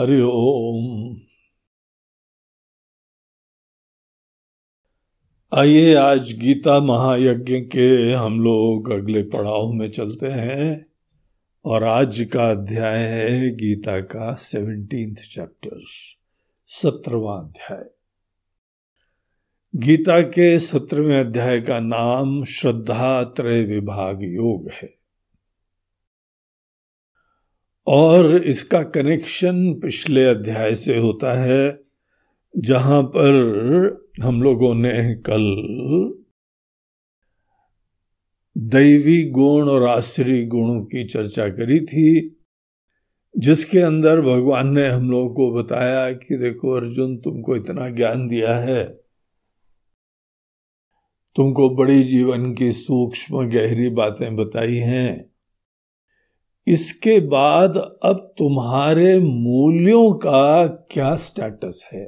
हरि ओम। आइए आज गीता महायज्ञ के हम लोग अगले पड़ाव में चलते हैं और आज का अध्याय है गीता का सेवनटींथ चैप्टर सत्रवा अध्याय। गीता के सत्रहवें अध्याय का नाम श्रद्धा त्रय विभाग योग है। और इसका कनेक्शन पिछले अध्याय से होता है, जहाँ पर हम लोगों ने कल दैवी गुण और आश्री गुणों की चर्चा करी थी, जिसके अंदर भगवान ने हम लोगों को बताया कि देखो अर्जुन तुमको इतना ज्ञान दिया है, तुमको बड़ी जीवन की सूक्ष्म गहरी बातें बताई हैं। इसके बाद अब तुम्हारे मूल्यों का क्या स्टेटस है?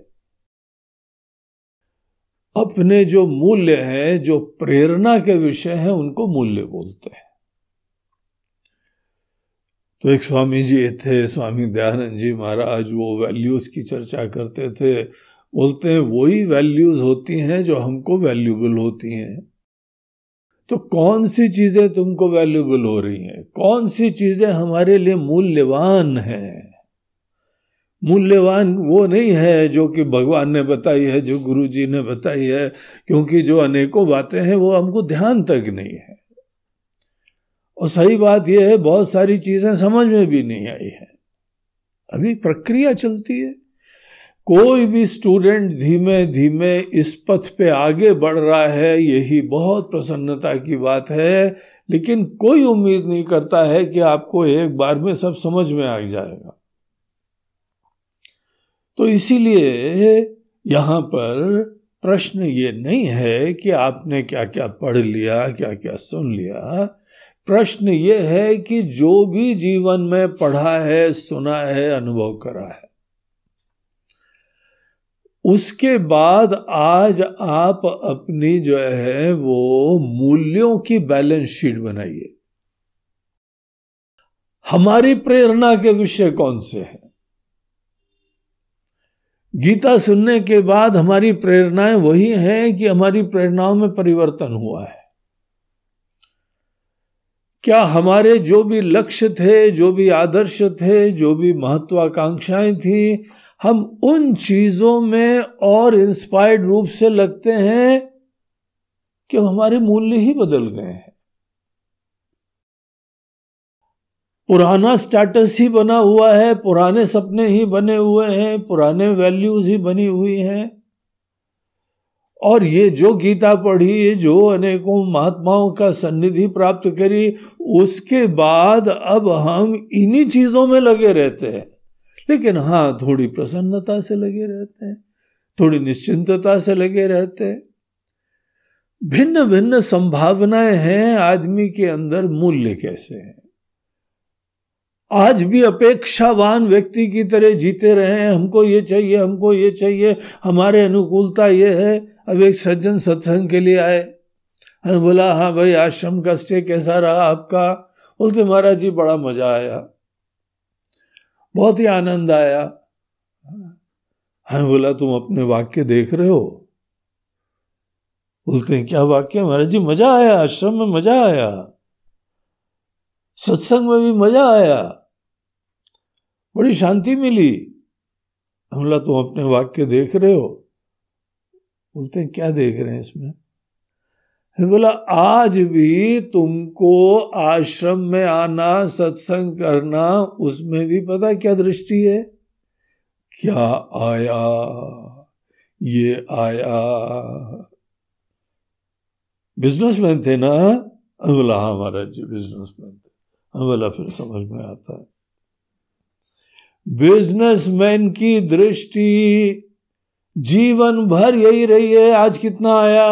अपने जो मूल्य हैं, जो प्रेरणा के विषय हैं, उनको मूल्य बोलते हैं। तो एक स्वामी जी थे, स्वामी दयानंद जी महाराज, वो वैल्यूज़ की चर्चा करते थे। बोलते हैं, वही वैल्यूज़ होती हैं जो हमको वैल्यूबल होती हैं। तो कौन सी चीज़ें तुमको वैल्यूबल हो रही हैं? कौन सी चीज़ें हमारे लिए मूल्यवान हैं? मूल्यवान वो नहीं है जो कि भगवान ने बताई है, जो गुरु जी ने बताई है, क्योंकि जो अनेकों बातें हैं वो हमको ध्यान तक नहीं है। और सही बात यह है, बहुत सारी चीज़ें समझ में भी नहीं आई है। अभी प्रक्रिया चलती है। कोई भी स्टूडेंट धीमे धीमे इस पथ पे आगे बढ़ रहा है, यही बहुत प्रसन्नता की बात है। लेकिन कोई उम्मीद नहीं करता है कि आपको एक बार में सब समझ में आ जाएगा। तो इसीलिए यहाँ पर प्रश्न ये नहीं है कि आपने क्या क्या पढ़ लिया क्या क्या सुन लिया। प्रश्न ये है कि जो भी जीवन में पढ़ा है, सुना है, अनुभव करा है उसके बाद आज आप अपनी जो है वो मूल्यों की बैलेंस शीट बनाइए। हमारी प्रेरणा के विषय कौन से हैं? गीता सुनने के बाद हमारी प्रेरणाएँ वही हैं कि हमारी प्रेरणाओं में परिवर्तन हुआ है। क्या हमारे जो भी लक्ष्य थे, जो भी आदर्श थे, जो भी महत्वाकांक्षाएँ थी हम उन चीज़ों में और इंस्पायर्ड रूप से लगते हैं कि हमारे मूल्य ही बदल गए हैं। पुराना स्टेटस ही बना हुआ है, पुराने सपने ही बने हुए हैं, पुराने वैल्यूज़ ही बनी हुई हैं। और ये जो गीता पढ़ी, ये जो अनेकों महात्माओं का सन्निधि प्राप्त करी, उसके बाद अब हम इन्हीं चीज़ों में लगे रहते हैं। लेकिन हाँ थोड़ी प्रसन्नता से लगे रहते हैं, थोड़ी निश्चिंतता से लगे रहते हैं। भिन्न भिन्न संभावनाएँ हैं, आदमी के अंदर मूल्य कैसे हैं। आज भी अपेक्षावान व्यक्ति की तरह जीते रहे हमको ये चाहिए, हमको ये चाहिए, हमारे अनुकूलता ये है। अब एक सज्जन सत्संग के लिए आए हमें बोला हाँ भाई, आश्रम का स्टे कैसा रहा आपका? बोलते, महाराज जी, बड़ा मज़ा आया। बहुत ही आनंद आया। हमें बोला, तुम अपने वाक्य देख रहे हो? बोलते हैं, क्या वाक्य महाराज जी, मज़ा आया, आश्रम में मज़ा आया। सत्संग में भी मज़ा आया। बड़ी शांति मिली। हमला तुम अपने वाक्य देख रहे हो? बोलते हैं, क्या देख रहे हैं इसमें? बोला, आज भी तुमको आश्रम में आना, सत्संग करना, उसमें भी पता क्या दृष्टि है? क्या आया? ये आया। बिजनेसमैन थे ना? बोला हाँ महाराज जी बिजनेसमैन थे। हम बोला, फिर समझ में आता है। बिजनेसमैन की दृष्टि जीवन भर यही रही है। आज कितना आया?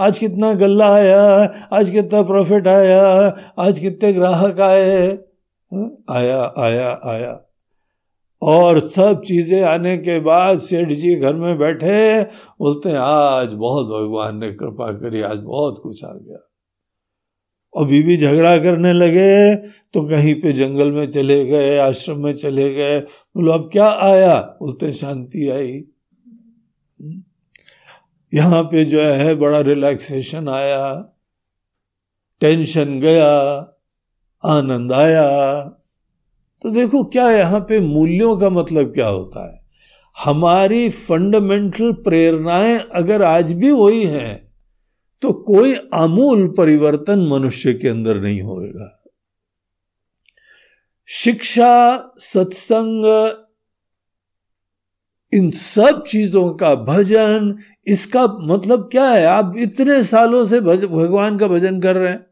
आज कितना गल्ला आया? आज कितना प्रॉफिट आया? आज कितने ग्राहक आए? हाँ, आया आया आया। और सब चीज़ें आने के बाद सेठ जी घर में बैठे बोलते हैं आज बहुत भगवान ने कृपा करी आज बहुत कुछ आ गया। और बीवी झगड़ा करने लगे तो कहीं पे जंगल में चले गए आश्रम में चले गए। बोलो अब क्या आया? बोलते शांति आई। यहाँ पे जो है, बड़ा रिलैक्सेशन आया टेंशन गया, आनंद आया। तो देखो, क्या यहाँ पे मूल्यों का मतलब क्या होता है? हमारी फंडामेंटल प्रेरणाएँ अगर आज भी वही हैं तो कोई आमूल परिवर्तन मनुष्य के अंदर नहीं होएगा। शिक्षा, सत्संग इन सब चीज़ों का भजन, इसका मतलब क्या है? आप इतने सालों से भगवान का भजन कर रहे हैं।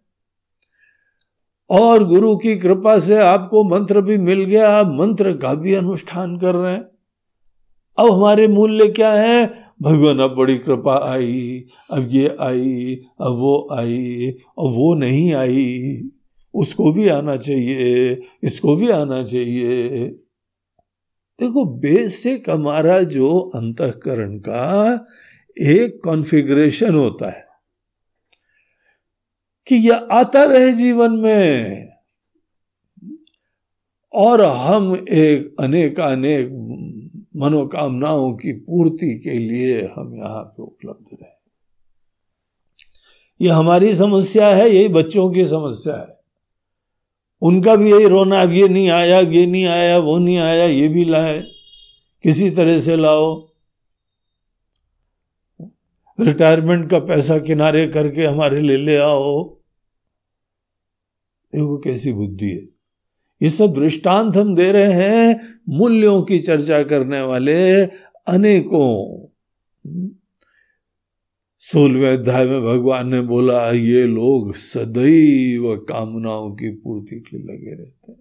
और गुरु की कृपा से आपको मंत्र भी मिल गया, आप मंत्र का भी अनुष्ठान कर रहे हैं। अब हमारे मूल्य क्या है? भगवान, अब बड़ी कृपा आई, अब ये आई, अब वो आई, अब वो नहीं आई। उसको भी आना चाहिए, इसको भी आना चाहिए। देखो, बेसिक हमारा जो अंतकरण का एक कॉन्फ़िगरेशन होता है कि यह आता रहे जीवन में और हम एक अनेक अनेक मनोकामनाओं की पूर्ति के लिए हम यहाँ पे उपलब्ध रहे। ये हमारी समस्या है, यही बच्चों की समस्या है। उनका भी यही रोना, अब ये नहीं आया ये नहीं आया, वो नहीं आया, ये भी लाए। किसी तरह से लाओ। रिटायरमेंट का पैसा किनारे करके हमारे ले ले आओ। देखो कैसी बुद्धि है। ये सब दृष्टांत हम दे रहे हैं, मूल्यों की चर्चा करने वाले अनेकों। सोलहवें अध्याय में भगवान ने बोला, ये लोग सदैव कामनाओं की पूर्ति के लगे रहते हैं।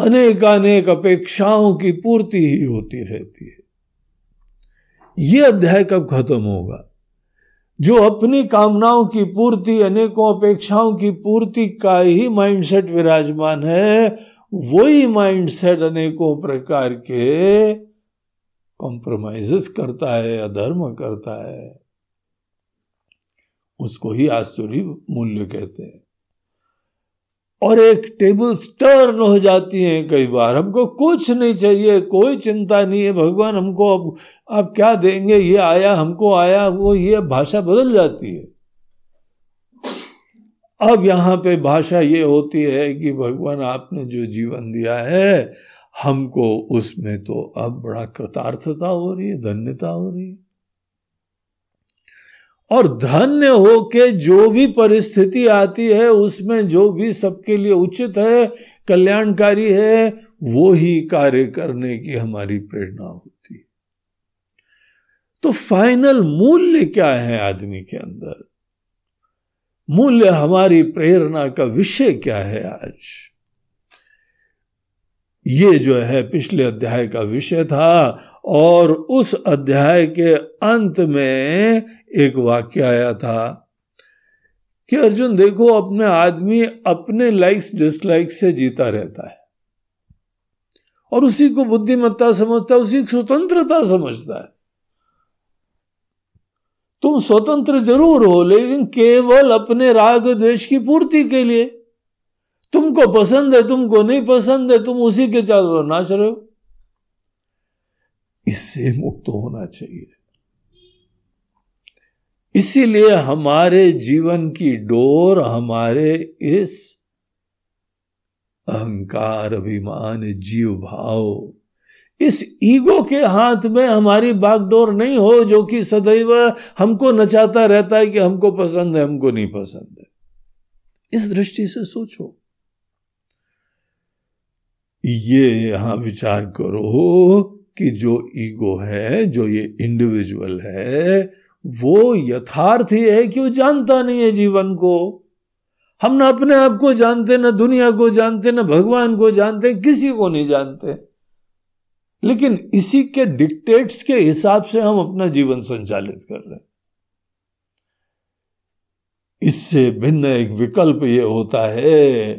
अनेक अनेक अपेक्षाओं की पूर्ति ही होती रहती है। ये अध्याय कब खत्म होगा? जो अपनी कामनाओं की पूर्ति, अनेकों अपेक्षाओं की पूर्ति का ही माइंडसेट विराजमान है, वही माइंडसेट अनेकों प्रकार के कॉम्प्रोमाइजेस करता है, अधर्म करता है, उसको ही आसुरी मूल्य कहते हैं। और एक टेबल टर्न हो जाती है कई बार। हमको कुछ नहीं चाहिए, कोई चिंता नहीं है। भगवान हमको अब, आप क्या देंगे? ये आया, हमको आया, वो ये भाषा बदल जाती है। अब यहाँ पे भाषा ये होती है कि भगवान आपने जो जीवन दिया है हमको उसमें तो अब बड़ा कृतार्थता हो रही है, धन्यता हो रही है। और धन्य होके जो भी परिस्थिति आती है, उसमें जो भी सबके लिए उचित है, कल्याणकारी है, वो ही कार्य करने की हमारी प्रेरणा होती है। तो फाइनल मूल्य क्या है आदमी के अंदर? मूल्य हमारी प्रेरणा का विषय क्या है आज? ये जो है पिछले अध्याय का विषय था और उस अध्याय के अंत में एक वाक्य आया था कि अर्जुन, देखो, अपने आदमी अपने लाइक्स डिसलाइक्स से जीता रहता है और उसी को बुद्धिमत्ता समझता है, उसी को स्वतंत्रता समझता है। तुम स्वतंत्र ज़रूर हो, लेकिन केवल अपने राग द्वेष की पूर्ति के लिए। तुमको पसंद है, तुमको नहीं पसंद है, तुम उसी के चारों नाच रहे हो। इससे मुक्त होना चाहिए। इसीलिए हमारे जीवन की डोर, हमारे इस अहंकार, अभिमान, जीव भाव, इस ईगो के हाथ में हमारी बागडोर नहीं हो, जो कि सदैव हमको नचाता रहता है कि हमको पसंद है, हमको नहीं पसंद है। इस दृष्टि से सोचो। ये यहाँ विचार करो कि जो ईगो है, जो ये इंडिविजुअल है, वो यथार्थ ही है कि वो जानता नहीं है जीवन को। हम ना अपने आप को जानते, ना दुनिया को जानते, ना भगवान को जानते, किसी को नहीं जानते। लेकिन इसी के डिक्टेट्स के हिसाब से हम अपना जीवन संचालित कर रहे हैं। इससे भिन्न एक विकल्प ये होता है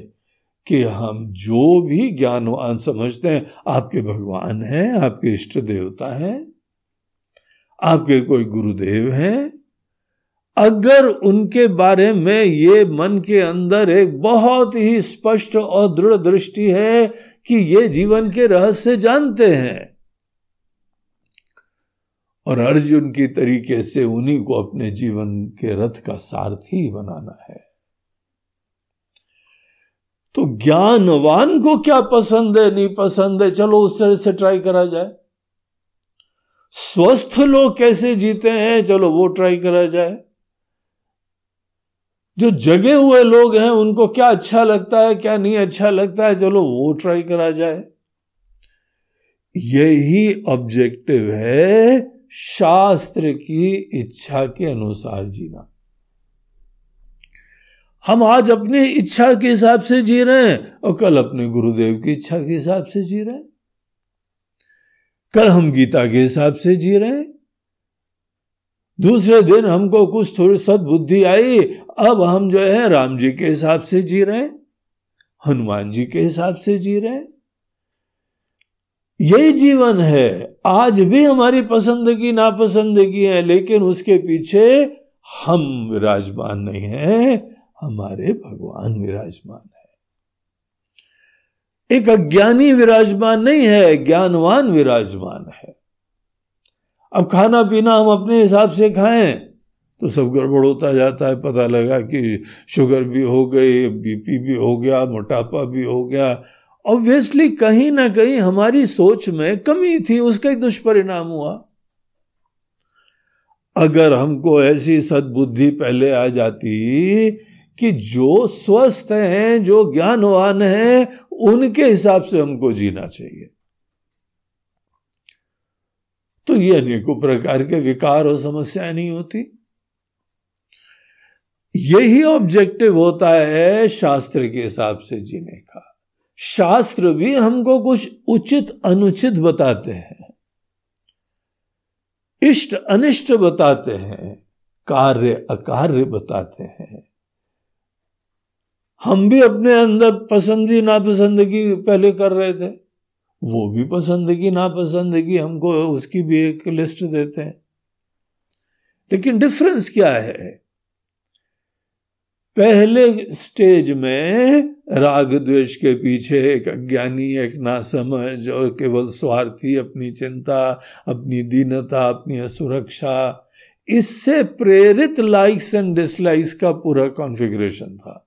कि हम जो भी ज्ञानवान समझते हैं, आपके भगवान हैं, आपके इष्ट देवता हैं, आपके कोई गुरुदेव हैं। अगर उनके बारे में ये मन के अंदर एक बहुत ही स्पष्ट और दृढ़ दृष्टि है कि ये जीवन के रहस्य जानते हैं, और अर्जुन की तरीके से उन्हीं को अपने जीवन के रथ का सारथी बनाना है। तो ज्ञानवान को क्या पसंद है, नहीं पसंद है? चलो उस तरह से ट्राई करा जाए। स्वस्थ लोग कैसे जीते हैं? चलो वो ट्राई करा जाए। जो जगे हुए लोग हैं, उनको क्या अच्छा लगता है, क्या नहीं अच्छा लगता है? चलो वो ट्राई करा जाए। यही ऑब्जेक्टिव है शास्त्र की इच्छा के अनुसार जीना। हम आज अपनी इच्छा के हिसाब से जी रहे हैं और कल अपने गुरुदेव की इच्छा के हिसाब से जी रहे हैं। कल हम गीता के हिसाब से जी रहे हैं। दूसरे दिन हमको कुछ थोड़ी सदबुद्धि आई, अब हम जो है राम जी के हिसाब से जी रहे हैं, हनुमान जी के हिसाब से जी रहे हैं। यही जीवन है। आज भी हमारी पसंदगी, नापसंदगी है, लेकिन उसके पीछे हम विराजमान नहीं है। हमारे भगवान विराजमान है। एक अज्ञानी विराजमान नहीं है, ज्ञानवान विराजमान है। अब खाना पीना हम अपने हिसाब से खाएँ तो सब गड़बड़ होता जाता है। पता लगा कि शुगर भी हो गई बीपी भी हो गया, मोटापा भी हो गया। ऑब्वियसली कहीं ना कहीं हमारी सोच में कमी थी, उसका ही दुष्परिणाम हुआ। अगर हमको ऐसी सद्बुद्धि पहले आ जाती कि जो स्वस्थ हैं, जो ज्ञानवान हैं, उनके हिसाब से हमको जीना चाहिए। तो ये अनेकों प्रकार के विकार और समस्याएँ नहीं होती। यही ऑब्जेक्टिव होता है शास्त्र के हिसाब से जीने का। शास्त्र भी हमको कुछ उचित, अनुचित बताते हैं। इष्ट, अनिष्ट बताते हैं। कार्य, अकार्य बताते हैं। हम भी अपने अंदर पसंदी, नापसंदगी पहले कर रहे थे। वो भी पसंदगी, नापसंदगी हमको उसकी भी एक लिस्ट देते हैं। लेकिन डिफरेंस क्या है? पहले स्टेज में राग द्वेष के पीछे एक अज्ञानी, एक नासमझ और केवल स्वार्थी, अपनी चिंता, अपनी दीनता, अपनी असुरक्षा, इससे प्रेरित लाइक्स एंड डिसलाइक्स का पूरा कॉन्फ़िगरेशन था।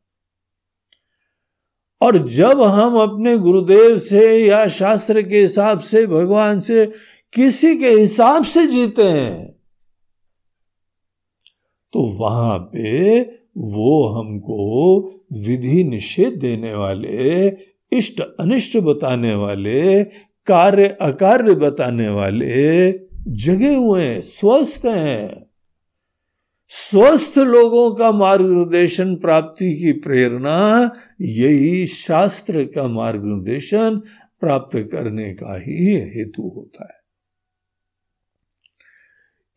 और जब हम अपने गुरुदेव से या शास्त्र के हिसाब से, भगवान से किसी के हिसाब से जीते हैं तो वहाँ पे वो हमको विधि निषेध देने वाले, इष्ट अनिष्ट बताने वाले, कार्य अकार्य बताने वाले जगे हुए हैं, स्वस्थ हैं। स्वस्थ लोगों का मार्गदर्शन प्राप्ति की प्रेरणा, यही शास्त्र का मार्गदर्शन प्राप्त करने का ही हेतु होता है।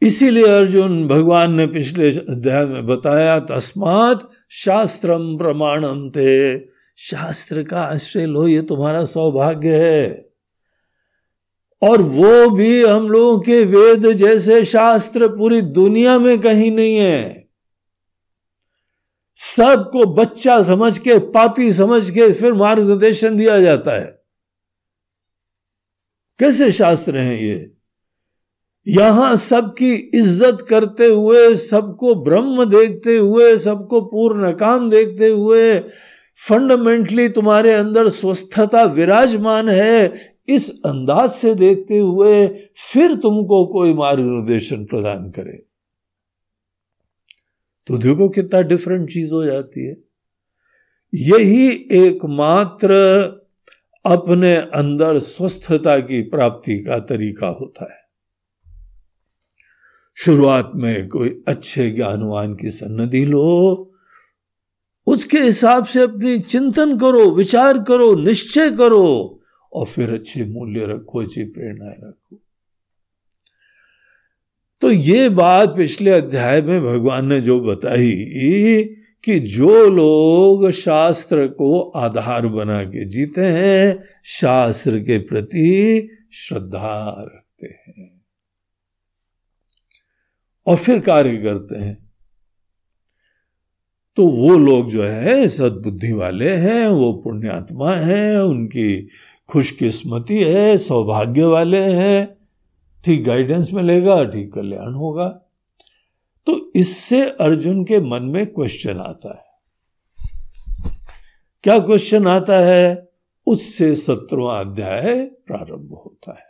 इसीलिए अर्जुन भगवान ने पिछले अध्याय में बताया, तस्मात शास्त्रम प्रमाणम थे शास्त्र का आश्रय लो, ये तुम्हारा सौभाग्य है। और वो भी हम लोगों के वेद जैसे शास्त्र पूरी दुनिया में कहीं नहीं है। सबको बच्चा समझ के, पापी समझ के फिर मार्गदर्शन दिया जाता है। कैसे शास्त्र हैं ये? यहाँ सबकी इज़्ज़त करते हुए, सबको ब्रह्म देखते हुए, सबको पूर्ण काम देखते हुए, फंडामेंटली तुम्हारे अंदर स्वस्थता विराजमान है इस अंदाज से देखते हुए फिर तुमको कोई मार्गदर्शन प्रदान करे। तो देखो कितना डिफरेंट चीज़ हो जाती है। यही एकमात्र अपने अंदर स्वस्थता की प्राप्ति का तरीका होता है। शुरुआत में कोई अच्छे ज्ञानवान की सन्नति लो, उसके हिसाब से अपनी चिंतन करो, विचार करो, निश्चय करो और फिर अच्छे मूल्य रखो, अच्छी प्रेरणाएँ रखो। तो ये बात पिछले अध्याय में भगवान ने जो बताई कि जो लोग शास्त्र को आधार बना के जीते हैं, शास्त्र के प्रति श्रद्धा रखते हैं। और फिर कार्य करते हैं। तो वो लोग जो है, सदबुद्धि वाले हैं, वो पुण्यात्मा हैं, उनकी खुशकिस्मती है, सौभाग्य वाले हैं। ठीक गाइडेंस मिलेगा, ठीक, कल्याण होगा। तो इससे अर्जुन के मन में क्वेश्चन आता है। क्या क्वेश्चन आता है? उससे सत्रवा अध्याय प्रारंभ होता है।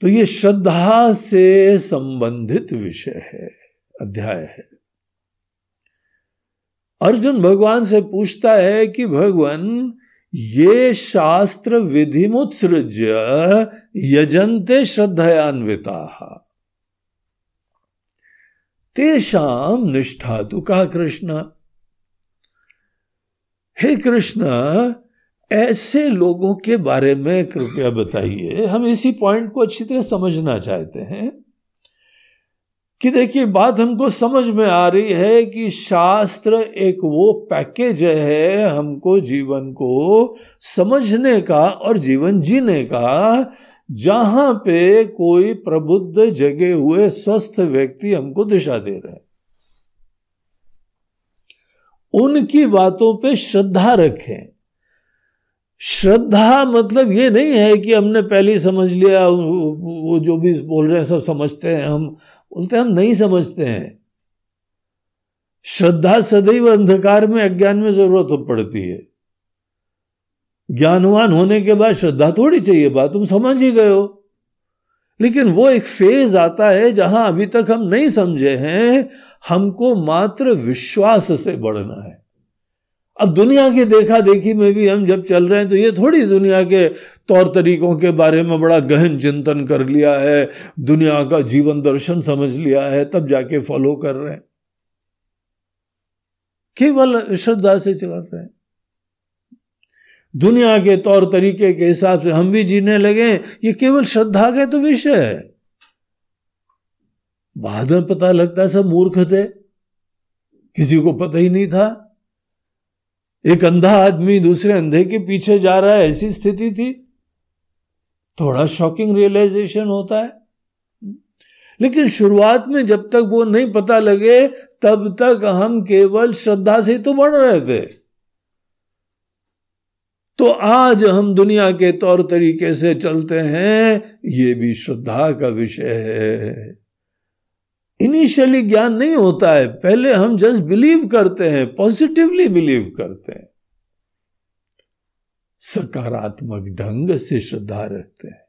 तो ये श्रद्धा से संबंधित विषय है, अध्याय है। अर्जुन भगवान से पूछता है कि, भगवान ये शास्त्र विधिमुत्सृज यजंते श्रद्धयान्विता। तेषाम निष्ठा तो कहा कृष्ण? हे कृष्ण, ऐसे लोगों के बारे में कृपया बताइए। हम इसी पॉइंट को अच्छी तरह समझना चाहते हैं। कि देखिए, बात हमको समझ में आ रही है कि शास्त्र एक वो पैकेज है हमको जीवन को समझने का और जीवन जीने का, जहाँ पे कोई प्रबुद्ध जगे हुए स्वस्थ व्यक्ति हमको दिशा दे रहे हैं। उनकी बातों पे श्रद्धा रखें। श्रद्धा मतलब ये नहीं है कि हमने पहले समझ लिया, वो जो भी बोल रहे हैं सब समझते हैं, हम बोलते हम नहीं समझते हैं। श्रद्धा सदैव अंधकार में, अज्ञान में ज़रूरत पड़ती है। ज्ञानवान होने के बाद श्रद्धा थोड़ी चाहिए, बात तुम समझ ही गए हो। लेकिन वो एक फ़ेज़ आता है जहाँ अभी तक हम नहीं समझे हैं, हमको मात्र विश्वास से बढ़ना है। अब दुनिया की देखा देखी में भी हम जब चल रहे हैं तो ये थोड़ी दुनिया के तौर तरीकों के बारे में बड़ा गहन चिंतन कर लिया है, दुनिया का जीवन दर्शन समझ लिया है, तब जाके फॉलो कर रहे हैं। केवल श्रद्धा से चल रहे हैं। दुनिया के तौर तरीके के हिसाब से हम भी जीने लगे ये केवल श्रद्धा का तो विषय है। बाद में पता लगता है सब मूर्ख थे, किसी को पता ही नहीं था। एक अंधा आदमी दूसरे अंधे के पीछे जा रहा है, ऐसी स्थिति थी। थोड़ा शॉकिंग रियलाइजेशन होता है। लेकिन शुरुआत में जब तक वो नहीं पता लगे, तब तक हम केवल श्रद्धा से ही तो बढ़ रहे थे। तो आज हम दुनिया के तौर तरीके से चलते हैं, ये भी श्रद्धा का विषय है। इनिशियली ज्ञान नहीं होता है, पहले हम जस्ट बिलीव करते हैं पॉजिटिवली बिलीव करते हैं। सकारात्मक ढंग से श्रद्धा रखते हैं।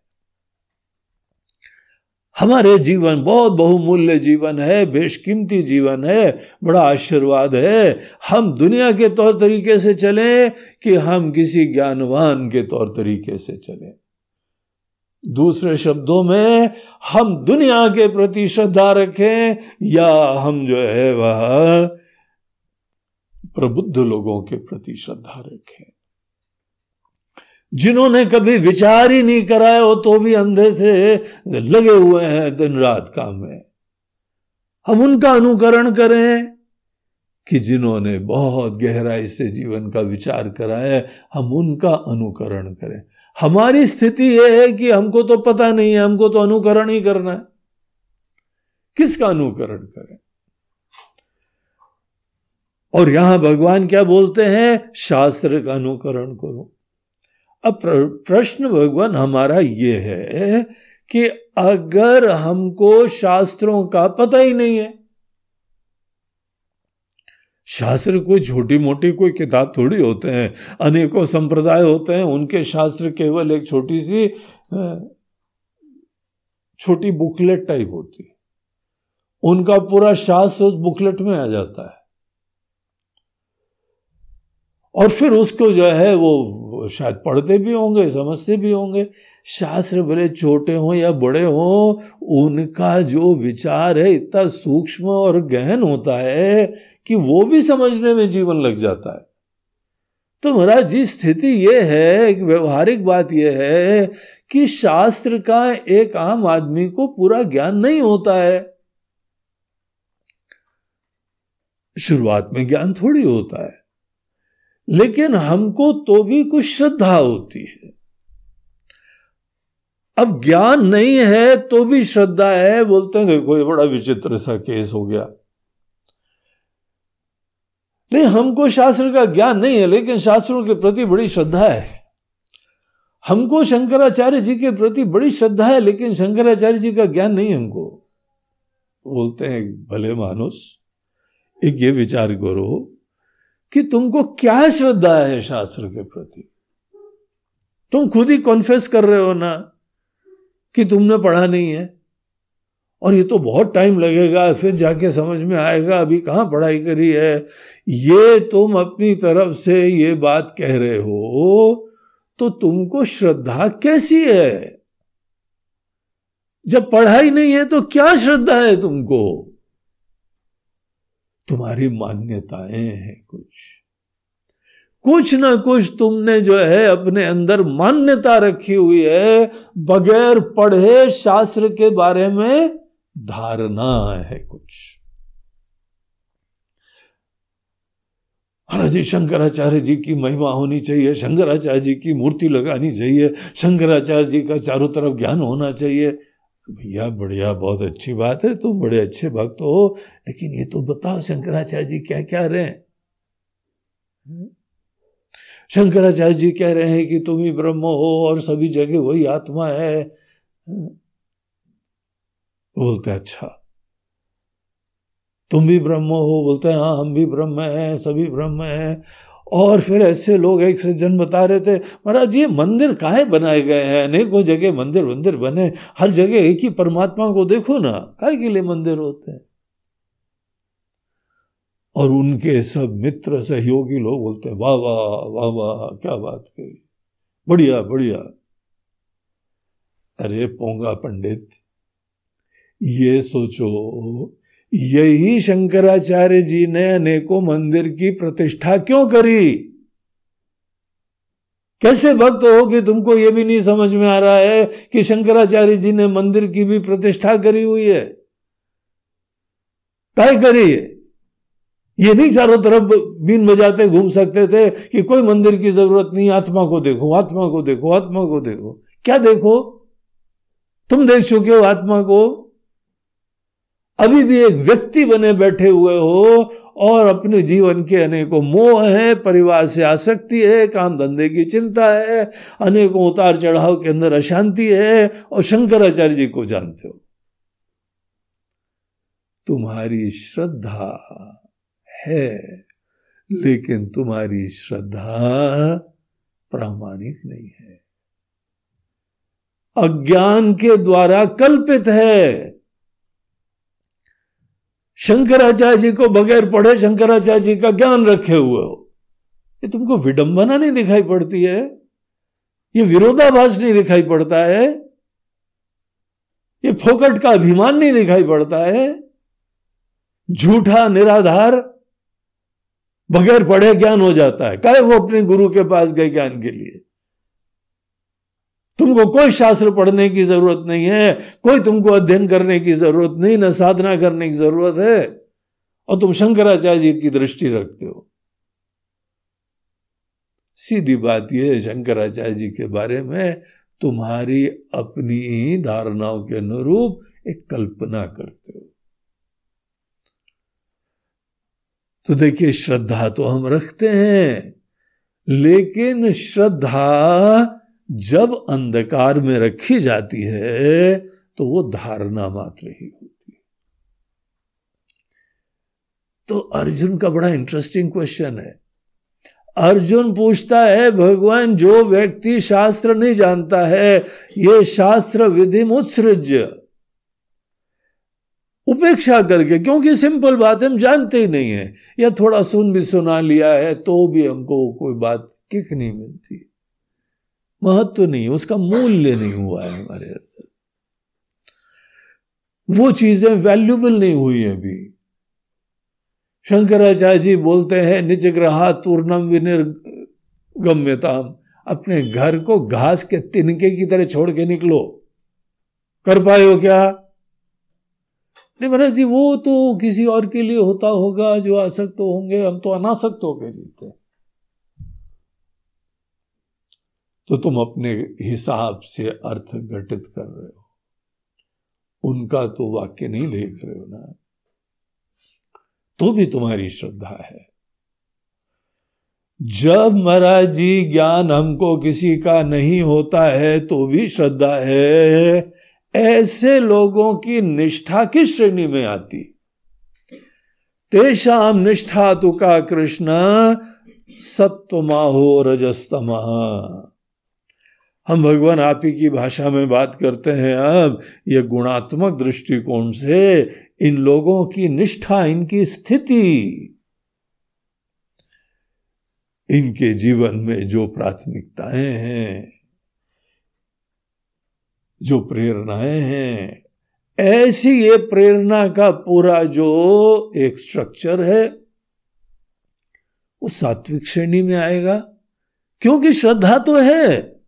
हमारे जीवन बहुत बहुमूल्य जीवन है, बेशकीमती जीवन है, बड़ा आशीर्वाद है। हम दुनिया के तौर तरीके से चलें कि हम किसी ज्ञानवान के तौर तरीके से चलें। दूसरे शब्दों में, हम दुनिया के प्रति श्रद्धा रखें, या हम जो है वह प्रबुद्ध लोगों के प्रति श्रद्धा रखें। जिन्होंने कभी विचार ही नहीं कराया हो तो भी अंधे से लगे हुए हैं दिन रात काम में। हम उनका अनुकरण करें कि जिन्होंने बहुत गहराई से जीवन का विचार कराया हम उनका अनुकरण करें। हमारी स्थिति यह है कि हमको तो पता नहीं है, हमको तो अनुकरण ही करना है। किसका अनुकरण करें? और यहाँ भगवान क्या बोलते हैं? शास्त्र का अनुकरण करो। अब प्रश्न भगवान हमारा यह है कि अगर हमको शास्त्रों का पता ही नहीं है शास्त्र कोई छोटी मोटी कोई किताब थोड़ी होते हैं। अनेकों संप्रदाय होते हैं। उनके शास्त्र केवल एक छोटी सी छोटी बुकलेट टाइप होती है। उनका पूरा शास्त्र उस बुकलेट में आ जाता है। और फिर उसको जो है वो शायद पढ़ते भी होंगे, समझते भी होंगे। शास्त्र भले छोटे हों या बड़े हों, उनका जो विचार है, इतना सूक्ष्म और गहन होता है कि वो भी समझने में जीवन लग जाता है। तो महाराज, जी, स्थिति यह है, एक व्यवहारिक बात यह है कि शास्त्र का एक आम आदमी को पूरा ज्ञान नहीं होता है। शुरुआत में ज्ञान थोड़ी होता है, लेकिन हमको तो भी कुछ श्रद्धा होती है। अब ज्ञान नहीं है तो भी श्रद्धा है, बोलते हैं, देखो, ये बड़ा विचित्र सा केस हो गया। नहीं, हमको शास्त्र का ज्ञान नहीं है, लेकिन शास्त्रों के प्रति बड़ी श्रद्धा है। हमको शंकराचार्य जी के प्रति बड़ी श्रद्धा है, लेकिन शंकराचार्य जी का ज्ञान नहीं हमको। बोलते हैं, भले मानुस एक ये विचार करो कि तुमको क्या श्रद्धा है शास्त्र के प्रति? तुम खुद ही कॉन्फेस कर रहे हो ना कि तुमने पढ़ा नहीं है? और ये तो बहुत टाइम लगेगा, फिर जाके समझ में आएगा, अभी कहाँ पढ़ाई करी है? ये तुम अपनी तरफ़ से ये बात कह रहे हो तो तुमको श्रद्धा कैसी है? जब पढ़ाई नहीं है तो क्या श्रद्धा है तुमको? तुम्हारी मान्यताएँ हैं कुछ। कुछ ना कुछ तुमने जो है अपने अंदर मान्यता रखी हुई है, बगैर पढ़े शास्त्र के बारे में धारणा है कुछ। जी शंकराचार्य जी की महिमा होनी चाहिए, शंकराचार्य जी की मूर्ति लगानी चाहिए, शंकराचार्य जी का चारों तरफ़ ज्ञान होना चाहिए। भैया, बढ़िया, बहुत अच्छी बात है, तुम बड़े अच्छे भक्त हो, लेकिन ये तो बताओ शंकराचार्य जी क्या क्या रहे हैं? शंकराचार्य जी कह रहे हैं कि तुम ही ब्रह्म हो और सभी जगह वही आत्मा है। बोलते अच्छा। तुम भी ब्रह्म हो, बोलते हैं हाँ हम भी ब्रह्म हैं, सभी ब्रह्म हैं। और फिर ऐसे लोग एक सज्जन बता रहे थे, महाराज, ये मंदिर काहे बनाए गए हैं? अनेकों जगह मंदिर मंदिर बने, हर जगह एक ही परमात्मा को देखो ना, काहे के लिए मंदिर होते हैं? और उनके सब मित्र, सहयोगी लोग बोलते हैं, वाह वाह वाह वाह, क्या बात करी बढ़िया बढ़िया। अरे, पोंगा पंडित ये सोचो। यही शंकराचार्य जी ने अनेकों मंदिर की प्रतिष्ठा क्यों करी? कैसे भक्त हो कि तुमको यह भी नहीं समझ में आ रहा है कि शंकराचार्य जी ने मंदिर की भी प्रतिष्ठा करी हुई है? काय करी? है ये नहीं चारों तरफ़ बीन बजाते घूम सकते थे कि कोई मंदिर की ज़रूरत नहीं, आत्मा को देखो, आत्मा को देखो, आत्मा को देखो। क्या देखो? तुम देख चुके हो आत्मा को। अभी भी एक व्यक्ति बने बैठे हुए हो और अपने जीवन के अनेकों मोह है, परिवार से आसक्ति है, काम धंधे की चिंता है, अनेकों उतार चढ़ाव के अंदर अशांति है और शंकराचार्य जी को जानते हो। तुम्हारी श्रद्धा है, लेकिन तुम्हारी श्रद्धा प्रामाणिक नहीं है। अज्ञान के द्वारा कल्पित है। शंकराचार्य जी को बगैर पढ़े शंकराचार्य जी का ज्ञान रखे हुए हो। ये तुमको विडंबना नहीं दिखाई पड़ती है। ये विरोधाभास नहीं दिखाई पड़ता है। ये फोकट का अभिमान नहीं दिखाई पड़ता है। झूठा निराधार बगैर पढ़े ज्ञान हो जाता है। कहे वो अपने गुरु के पास गए ज्ञान के लिए। तुमको कोई शास्त्र पढ़ने की ज़रूरत नहीं है, कोई तुमको अध्ययन करने की ज़रूरत नहीं, न साधना करने की ज़रूरत है। और तुम शंकराचार्य जी की दृष्टि रखते हो। सीधी बात यह है शंकराचार्य जी के बारे में, तुम्हारी अपनी धारणाओं के अनुरूप एक कल्पना करते हो। तो देखिए, श्रद्धा तो हम रखते हैं, लेकिन श्रद्धा जब अंधकार में रखी जाती है तो वो धारणा मात्र ही होती है। तो अर्जुन का बड़ा इंटरेस्टिंग क्वेश्चन है। अर्जुन पूछता है, भगवान, जो व्यक्ति शास्त्र नहीं जानता है, ये शास्त्र विधि मुत्सृज उपेक्षा करके, क्योंकि सिंपल बात हम जानते ही नहीं है, या थोड़ा सुन भी सुना लिया है तो भी हमको कोई बात किक नहीं मिलती। महत्व नहीं उसका मूल्य नहीं हुआ है हमारे अंदर। वो चीज़ें वैल्यूबल नहीं हुई अभी। शंकराचार्य जी बोलते हैं, निज ग्रहा तूर्णम विनिर्गम्यताम। अपने घर को घास के तिनके की तरह छोड़ के निकलो। कर पाए हो क्या? नहीं महाराज जी, वो तो किसी और के लिए होता होगा, जो आसक्त तो होंगे, हम तो अनासक्त होकर जीते हैं। तो तुम अपने हिसाब से अर्थ घटित कर रहे हो। उनका तो वाक्य नहीं देख रहे हो ना। तो भी तुम्हारी श्रद्धा है। जब महाराज जी ज्ञान हमको किसी का नहीं होता है तो भी श्रद्धा है। ऐसे लोगों की निष्ठा किस श्रेणी में आती? तेषाम निष्ठा तुका कृष्ण सत्वमाहो रजस्तम। हम भगवान आप ही की भाषा में बात करते हैं अब। यह गुणात्मक दृष्टिकोण से इन लोगों की निष्ठा, इनकी स्थिति, इनके जीवन में जो प्राथमिकताएँ हैं, जो प्रेरणाएँ हैं, ऐसी ये प्रेरणा का पूरा जो एक स्ट्रक्चर है, वो सात्विक श्रेणी में आएगा। क्योंकि श्रद्धा तो है।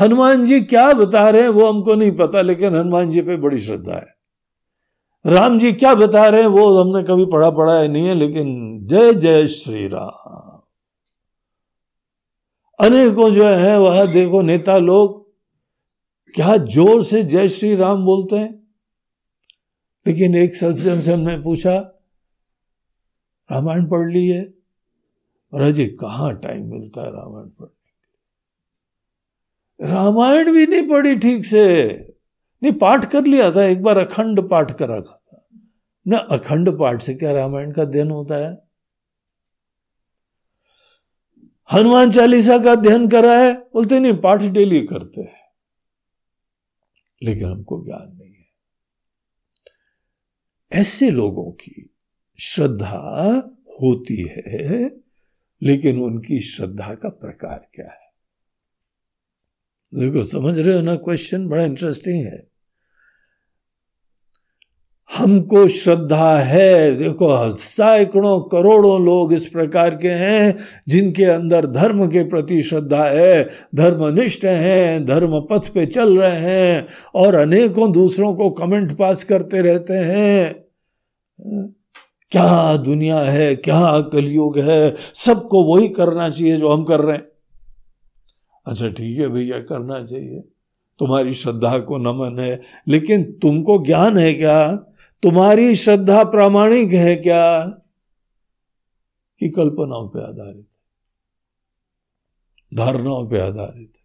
हनुमान जी क्या बता रहे हैं वो हमको नहीं पता, लेकिन हनुमान जी पे बड़ी श्रद्धा है। राम जी क्या बता रहे हैं वो हमने कभी पढ़ा पढ़ा है नहीं है, लेकिन जय जय श्री राम। अनेकों जो है वह देखो नेता लोग, क्या ज़ोर से जय श्री राम बोलते हैं? लेकिन एक सज्जन से हमने पूछा, रामायण पढ़ ली है? और अजय कहा टाइम मिलता है रामायण पढ़ने रामायण भी नहीं पढ़ी ठीक से। नहीं, पाठ कर लिया था, एक बार अखंड पाठ कर रखा था। ना, अखंड पाठ से क्या रामायण का अध्ययन होता है? हनुमान चालीसा का अध्ययन करा है, बोलते नहीं, पाठ डेली करते हैं। लेकिन हमको ज्ञान नहीं है। ऐसे लोगों की श्रद्धा होती है, लेकिन उनकी श्रद्धा का प्रकार क्या है? देखो, समझ रहे हो ना? क्वेश्चन बड़ा इंटरेस्टिंग है। हमको श्रद्धा है। देखो, सैकड़ों, करोड़ों लोग इस प्रकार के हैं, जिनके अंदर धर्म के प्रति श्रद्धा है। धर्मनिष्ठ हैं धर्म पथ पे चल रहे हैं और अनेकों दूसरों को कमेंट पास करते रहते हैं। क्या दुनिया है? क्या कलयुग है? सबको वही करना चाहिए जो हम कर रहे हैं। अच्छा ठीक है भैया, करना चाहिए। तुम्हारी श्रद्धा को नमन है, लेकिन तुमको ज्ञान है क्या? तुम्हारी श्रद्धा प्रामाणिक है क्या? कि कल्पनाओं पर आधारित है। धारणाओं पर आधारित है।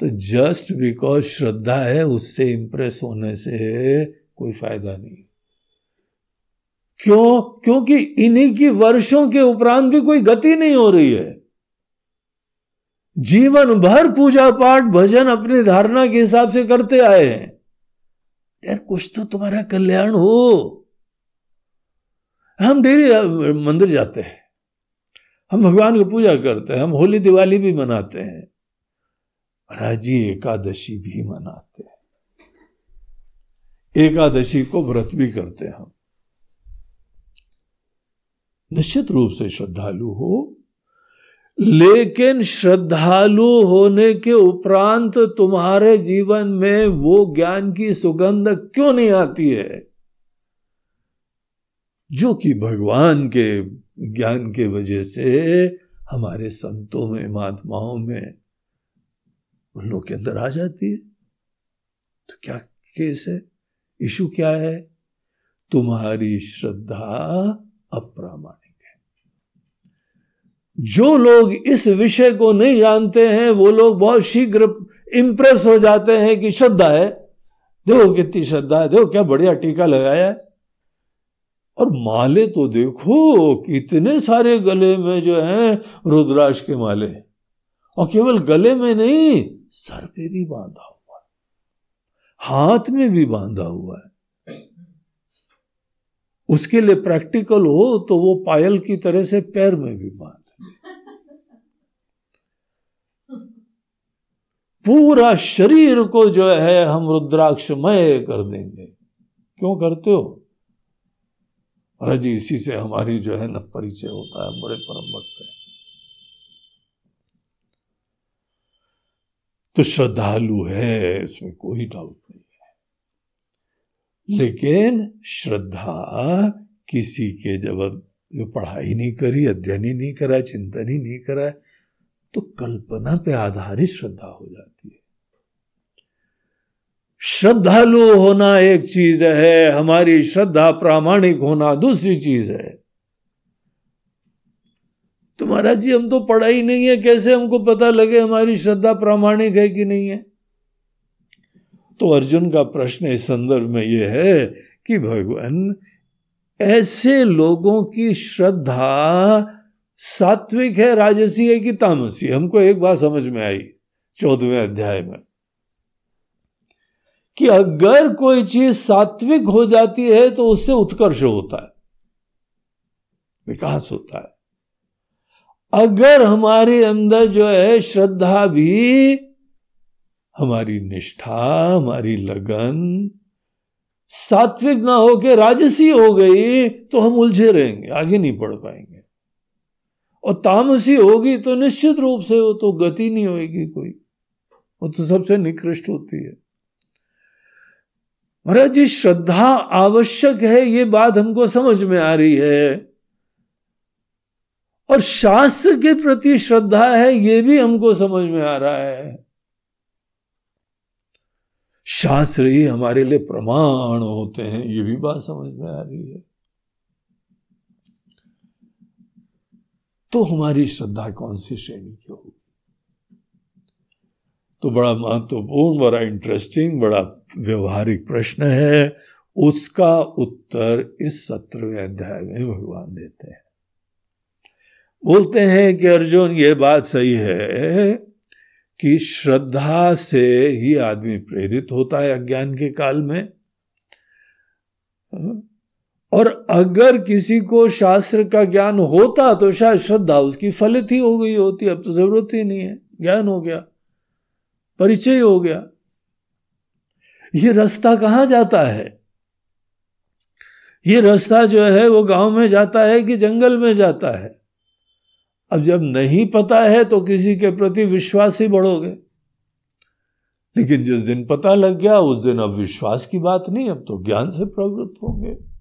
तो जस्ट बिकॉज़ श्रद्धा है, उससे इंप्रेस होने से कोई फ़ायदा नहीं। क्यों? क्योंकि इन्हीं की वर्षों के उपरांत भी कोई गति नहीं हो रही है। जीवन भर पूजा पाठ भजन अपनी धारणा के हिसाब से करते आए हैं। यार, कुछ तो तुम्हारा कल्याण हो। हम डेली मंदिर जाते हैं। हम भगवान की पूजा करते हैं। हम होली दिवाली भी मनाते हैं। महाराज जी, एकादशी भी मनाते हैं। एकादशी को व्रत भी करते हैं हम। निश्चित रूप से श्रद्धालु हो। लेकिन श्रद्धालु होने के उपरांत तुम्हारे जीवन में वो ज्ञान की सुगंध क्यों नहीं आती है? जो कि भगवान के ज्ञान के वजह से हमारे संतों में, महात्माओं में उन लोग के अंदर आ जाती है। तो क्या केस है? इशू क्या है? तुम्हारी श्रद्धा अप्रामाणिक जो लोग इस विषय को नहीं जानते हैं, वो लोग बहुत शीघ्र इंप्रेस हो जाते हैं कि श्रद्धा है। देखो कितनी श्रद्धा है, देखो क्या बढ़िया टीका लगाया है। और माले तो देखो, कितने सारे गले में जो है रुद्राक्ष के माले। और केवल गले में नहीं, सर पे भी बांधा हुआ है, हाथ में भी बांधा हुआ है। उसके लिए प्रैक्टिकल हो तो वो पायल की तरह से पैर में भी बाँध। पूरा शरीर को जो है हम रुद्राक्षमय कर देंगे। क्यों करते हो? अरे जी, इसी से हमारी जो है न परिचय होता है, बड़े परम भक्त है। तो श्रद्धालु है, इसमें कोई डाउट नहीं है। लेकिन श्रद्धा किसी के जब जो पढ़ाई नहीं करी, अध्ययन ही नहीं करा, चिंतन ही नहीं करा तो कल्पना पे आधारित श्रद्धा हो जाती है। श्रद्धालु होना एक चीज़ है, हमारी श्रद्धा प्रामाणिक होना दूसरी चीज़ है। तो महाराज जी, हम तो पढ़ा ही नहीं है, कैसे हमको पता लगे हमारी श्रद्धा प्रामाणिक है कि नहीं है? तो अर्जुन का प्रश्न इस संदर्भ में यह है कि भगवान, ऐसे लोगों की श्रद्धा सात्विक है राजसी है कि तामसी। हमको एक बात समझ में आई चौदहवें अध्याय में कि अगर कोई चीज़ सात्विक हो जाती है तो उससे उत्कर्ष होता है, विकास होता है। अगर हमारे अंदर जो है श्रद्धा भी, हमारी निष्ठा, हमारी लगन सात्विक ना होके राजसी हो गई तो हम उलझे रहेंगे, आगे नहीं बढ़ पाएँगे। और तामसी होगी तो निश्चित रूप से वो तो गति नहीं होगी कोई। वो तो सबसे निकृष्ट होती है। महाराज जी, श्रद्धा आवश्यक है, ये बात हमको समझ में आ रही है। और शास्त्र के प्रति श्रद्धा है, ये भी हमको समझ में आ रहा है। शास्त्र ही हमारे लिए प्रमाण होते हैं, ये भी बात समझ में आ रही है। तो हमारी श्रद्धा कौन सी श्रेणी की होगी? तो बड़ा महत्वपूर्ण, बड़ा इंटरेस्टिंग बड़ा व्यवहारिक प्रश्न है। उसका उत्तर इस सत्रहवें अध्याय में भगवान देते हैं। बोलते हैं कि अर्जुन, ये बात सही है कि श्रद्धा से ही आदमी प्रेरित होता है अज्ञान के काल में। और अगर किसी को शास्त्र का ज्ञान होता तो शायद श्रद्धा उसकी फलित ही हो गई होती, अब तो ज़रूरत ही नहीं है। ज्ञान हो गया, परिचय हो गया। ये रास्ता कहाँ जाता है? ये रास्ता जो है वो गाँव में जाता है कि जंगल में जाता है? अब जब नहीं पता है तो किसी के प्रति विश्वास ही बढ़ोगे। लेकिन जिस दिन पता लग गया, उस दिन अब विश्वास की बात नहीं, अब तो ज्ञान से प्रवृत्त होंगे।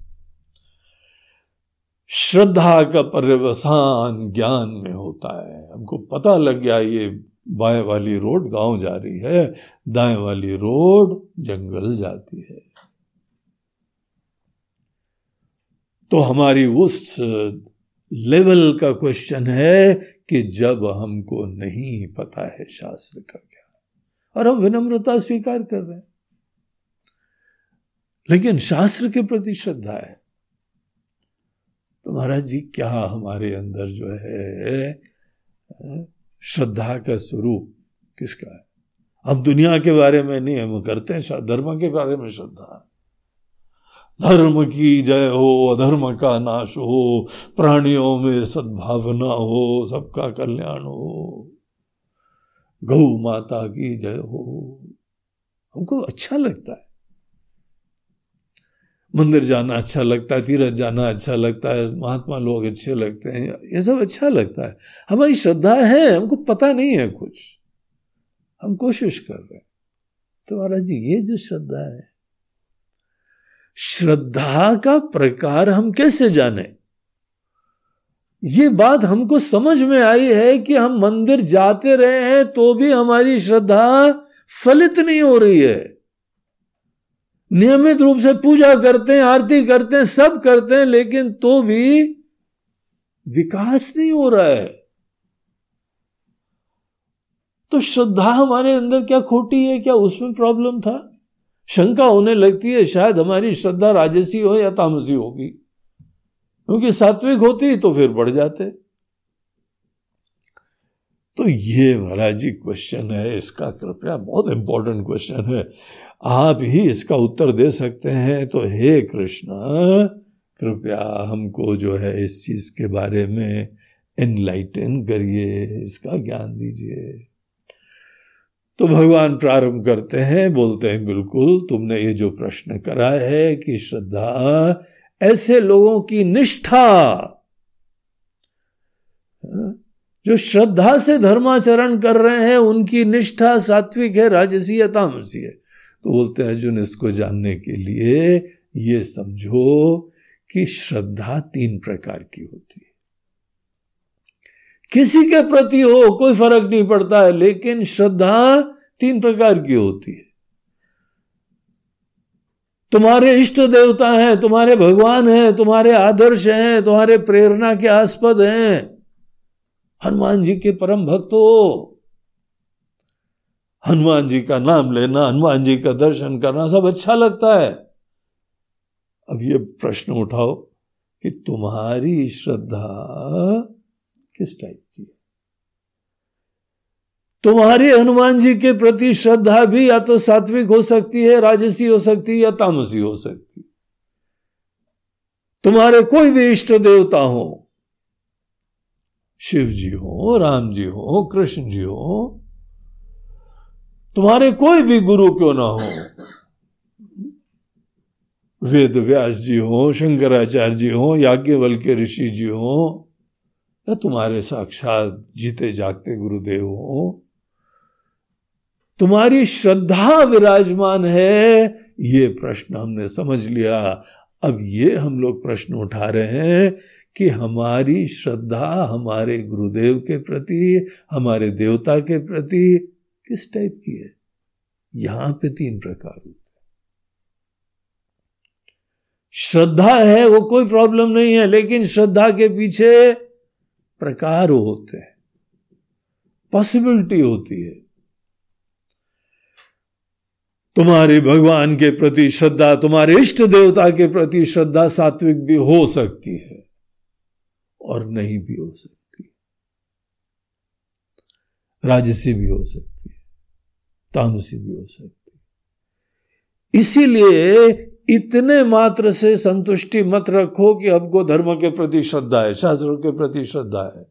श्रद्धा का पर्यवसान ज्ञान में होता है। हमको पता लग गया ये बाएँ वाली रोड गाँव जा रही है, दाएँ वाली रोड जंगल जाती है। तो हमारी उस लेवल का क्वेश्चन है कि जब हमको नहीं पता है शास्त्र का क्या, और हम विनम्रता स्वीकार कर रहे हैं। लेकिन शास्त्र के प्रति श्रद्धा है। तो महाराज जी, क्या हमारे अंदर जो है, श्रद्धा का स्वरूप किसका है? हम दुनिया के बारे में नहीं, हम करते हैं धर्म के बारे में श्रद्धा। धर्म की जय हो, अधर्म का नाश हो, प्राणियों में सद्भावना हो, सबका कल्याण हो, गौ माता की जय हो। हमको अच्छा लगता है। मंदिर जाना अच्छा लगता है, तीरथ जाना अच्छा लगता है, महात्मा लोग अच्छे लगते हैं, ये सब अच्छा लगता है। हमारी श्रद्धा है, हमको पता नहीं है कुछ। हम कोशिश कर रहे हैं। तो महाराज जी, ये जो श्रद्धा है, श्रद्धा का प्रकार हम कैसे जाने? ये बात हमको समझ में आई है कि हम मंदिर जाते रहे हैं तो भी हमारी श्रद्धा फलित नहीं हो रही है। नियमित रूप से पूजा करते हैं, आरती करते हैं, सब करते हैं, लेकिन तो भी विकास नहीं हो रहा है। तो श्रद्धा हमारे अंदर क्या खोटी है, क्या उसमें प्रॉब्लम था? शंका होने लगती है, शायद हमारी श्रद्धा राजसी हो या तामसी होगी। क्योंकि सात्विक होती तो फिर बढ़ जाते। तो ये महाराज जी क्वेश्चन है, इसका कृपया बहुत इंपॉर्टेंट क्वेश्चन है। आप ही इसका उत्तर दे सकते हैं। तो हे कृष्ण, कृपया हमको जो है इस चीज़ के बारे में इनलाइटन करिए, इसका ज्ञान दीजिए। तो भगवान प्रारंभ करते हैं, बोलते हैं, बिल्कुल, तुमने ये जो प्रश्न करा है कि श्रद्धा ऐसे लोगों की निष्ठा जो श्रद्धा से धर्माचरण कर रहे हैं, उनकी निष्ठा सात्विक है, राजसी है तामसी है। तो बोलते हैं, अर्जुन, इसको जानने के लिए ये समझो कि श्रद्धा तीन प्रकार की होती है। किसी के प्रति हो, कोई फ़र्क नहीं पड़ता है, लेकिन श्रद्धा तीन प्रकार की होती है। तुम्हारे इष्ट देवता हैं, तुम्हारे भगवान हैं, तुम्हारे आदर्श हैं, तुम्हारे प्रेरणा के आस्पद हैं। हनुमान जी के परम भक्त हो। हनुमान जी का नाम लेना, हनुमान जी का दर्शन करना, सब अच्छा लगता है। अब ये प्रश्न उठाओ कि तुम्हारी श्रद्धा किस टाइप की है? तुम्हारी हनुमान जी के प्रति श्रद्धा भी या तो सात्विक हो सकती है, राजसी हो सकती है या तामसी हो सकती तुम्हारे कोई भी इष्ट देवता हो, शिव जी हो, राम जी हो, कृष्ण जी हो तुम्हारे कोई भी गुरु क्यों ना हो? वेद व्यास जी हो, शंकराचार्य जी हो याज्ञवल के ऋषि जी हो, या तुम्हारे साक्षात जीते जागते गुरुदेव हो, तुम्हारी श्रद्धा विराजमान है, ये प्रश्न हमने समझ लिया। अब ये हम लोग प्रश्न उठा रहे हैं कि हमारी श्रद्धा हमारे गुरुदेव के प्रति, हमारे देवता के प्रति किस टाइप की है? यहाँ पे तीन प्रकार होते श्रद्धा है, वो कोई प्रॉब्लम नहीं है, लेकिन श्रद्धा के पीछे प्रकार होते हैं। पॉसिबिलिटी होती है। तुम्हारे भगवान के प्रति श्रद्धा, तुम्हारे इष्ट देवता के प्रति श्रद्धा सात्विक भी हो सकती है और नहीं भी हो सकती। राजसी भी हो सकती है। तामसी भी हो सकती इसीलिए इतने मात्र से संतुष्टि मत रखो कि हमको धर्म के प्रति श्रद्धा है, शास्त्रों के प्रति श्रद्धा है।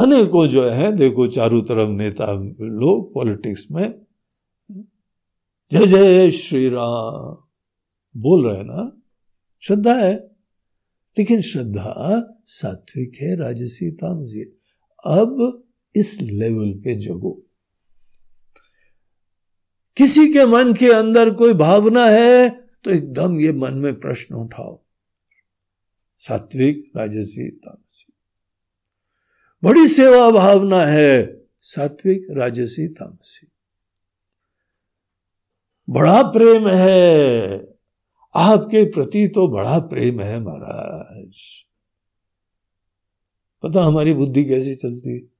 अनेकों जो है, देखो चारों तरफ़ नेता लोग पॉलिटिक्स में, जय जय श्री राम, बोल रहे ना, श्रद्धा है। लेकिन श्रद्धा सात्विक है, राजसी तामसी अब इस लेवल पे जगो। किसी के मन के अंदर कोई भावना है तो एकदम ये मन में प्रश्न उठाओ। सात्विक राजसी तामसी। बड़ी सेवा भावना है, सात्विक राजसी तामसी। बड़ा प्रेम है, आपके प्रति तो बड़ा प्रेम है महाराज। पता हमारी बुद्धि कैसी चलती है?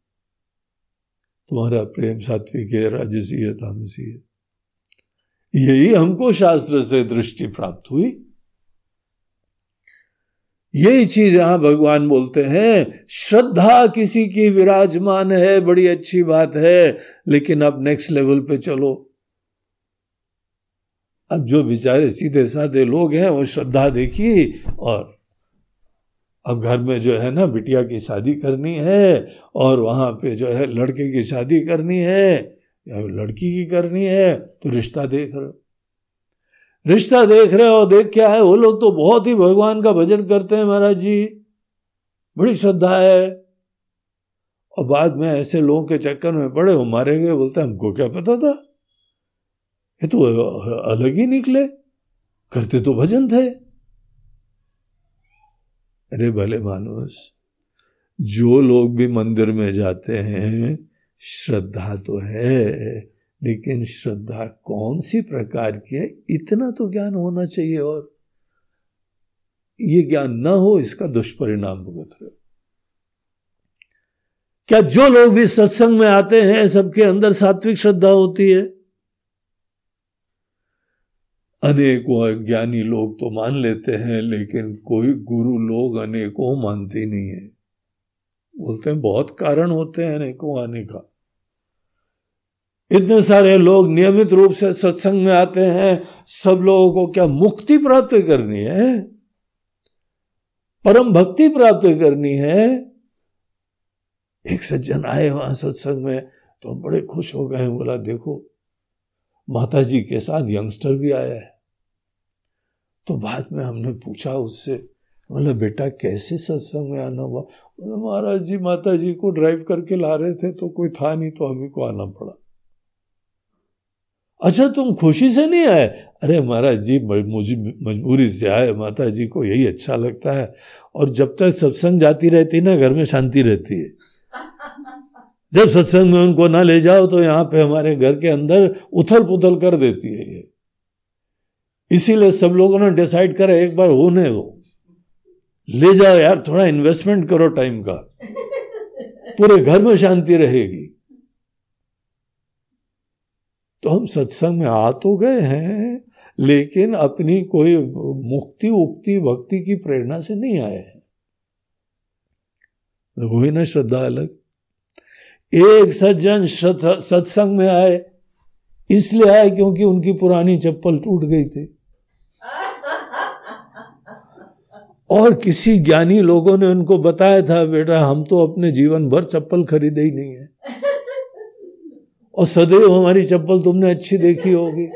तुम्हारा प्रेम सात्विक है राजसी है तामसी है। यही हमको शास्त्र से दृष्टि प्राप्त हुई। यही चीज़ यहाँ भगवान बोलते हैं, श्रद्धा किसी की विराजमान है, बड़ी अच्छी बात है, लेकिन अब नेक्स्ट लेवल पे चलो। अब जो बेचारे सीधे साधे लोग हैं, वो श्रद्धा देखी और अब घर में जो है ना, बिटिया की शादी करनी है और वहाँ पे जो है लड़के की शादी करनी है, या लड़की की करनी है तो रिश्ता देख रहे हो। रिश्ता देख रहे हो, देख क्या है, वो लोग तो बहुत ही भगवान का भजन करते हैं महाराज जी। बड़ी श्रद्धा है। और बाद में ऐसे लोगों के चक्कर में पड़े, वो मारे गए, बोलते, हमको क्या पता था? ये तो अलग ही निकले। करते तो भजन थे। अरे भले मानुस जो लोग भी मंदिर में जाते हैं, श्रद्धा तो है, लेकिन श्रद्धा कौन सी प्रकार की है? इतना तो ज्ञान होना चाहिए और ये ज्ञान ना हो, इसका दुष्परिणाम भुगत रहे क्या जो लोग भी सत्संग में आते हैं, सबके अंदर सात्विक श्रद्धा होती है? अनेकों अज्ञानी लोग तो मान लेते हैं, लेकिन कोई गुरु लोग अनेकों मानते नहीं है। बोलते हैं, बहुत कारण होते हैं अनेकों आने का। इतने सारे लोग नियमित रूप से सत्संग में आते हैं, सब लोगों को क्या मुक्ति प्राप्त करनी है? परम भक्ति प्राप्त करनी है? एक सज्जन आए वहाँ सत्संग में तो बड़े खुश हो गए, बोला, देखो माता जी के साथ यंगस्टर भी आया है। तो बाद में हमने पूछा उससे, बोला, बेटा, कैसे सत्संग में आना हुआ? महाराज जी माता जी को ड्राइव करके ला रहे थे तो कोई था नहीं तो हमें को आना पड़ा। अच्छा तुम खुशी से नहीं आए? अरे, महाराज जी मुझे, मजबूरी से आए माता जी को यही अच्छा लगता है। और जब तक सत्संग जाती रहती ना, घर में शांति रहती है। जब सत्संग में उनको ना ले जाओ तो यहाँ पे हमारे घर के अंदर उथल पुथल कर देती है ये। इसीलिए सब लोगों ने डिसाइड करा, एक बार होने दो ले जाओ यार, थोड़ा इन्वेस्टमेंट करो टाइम का। पूरे घर में शांति रहेगी। तो हम सत्संग में आ तो गए हैं, लेकिन अपनी कोई मुक्ति, उक्ति, भक्ति की प्रेरणा से नहीं आए हैं। हुई ना श्रद्धा अलग। एक सज्जन सत्संग में आए, इसलिए आए क्योंकि उनकी पुरानी चप्पल टूट गई थी। और किसी ज्ञानी लोगों ने उनको बताया था, बेटा, हम तो अपने जीवन भर चप्पल खरीदे ही नहीं है। और सदैव हमारी चप्पल तुमने अच्छी देखी होगी।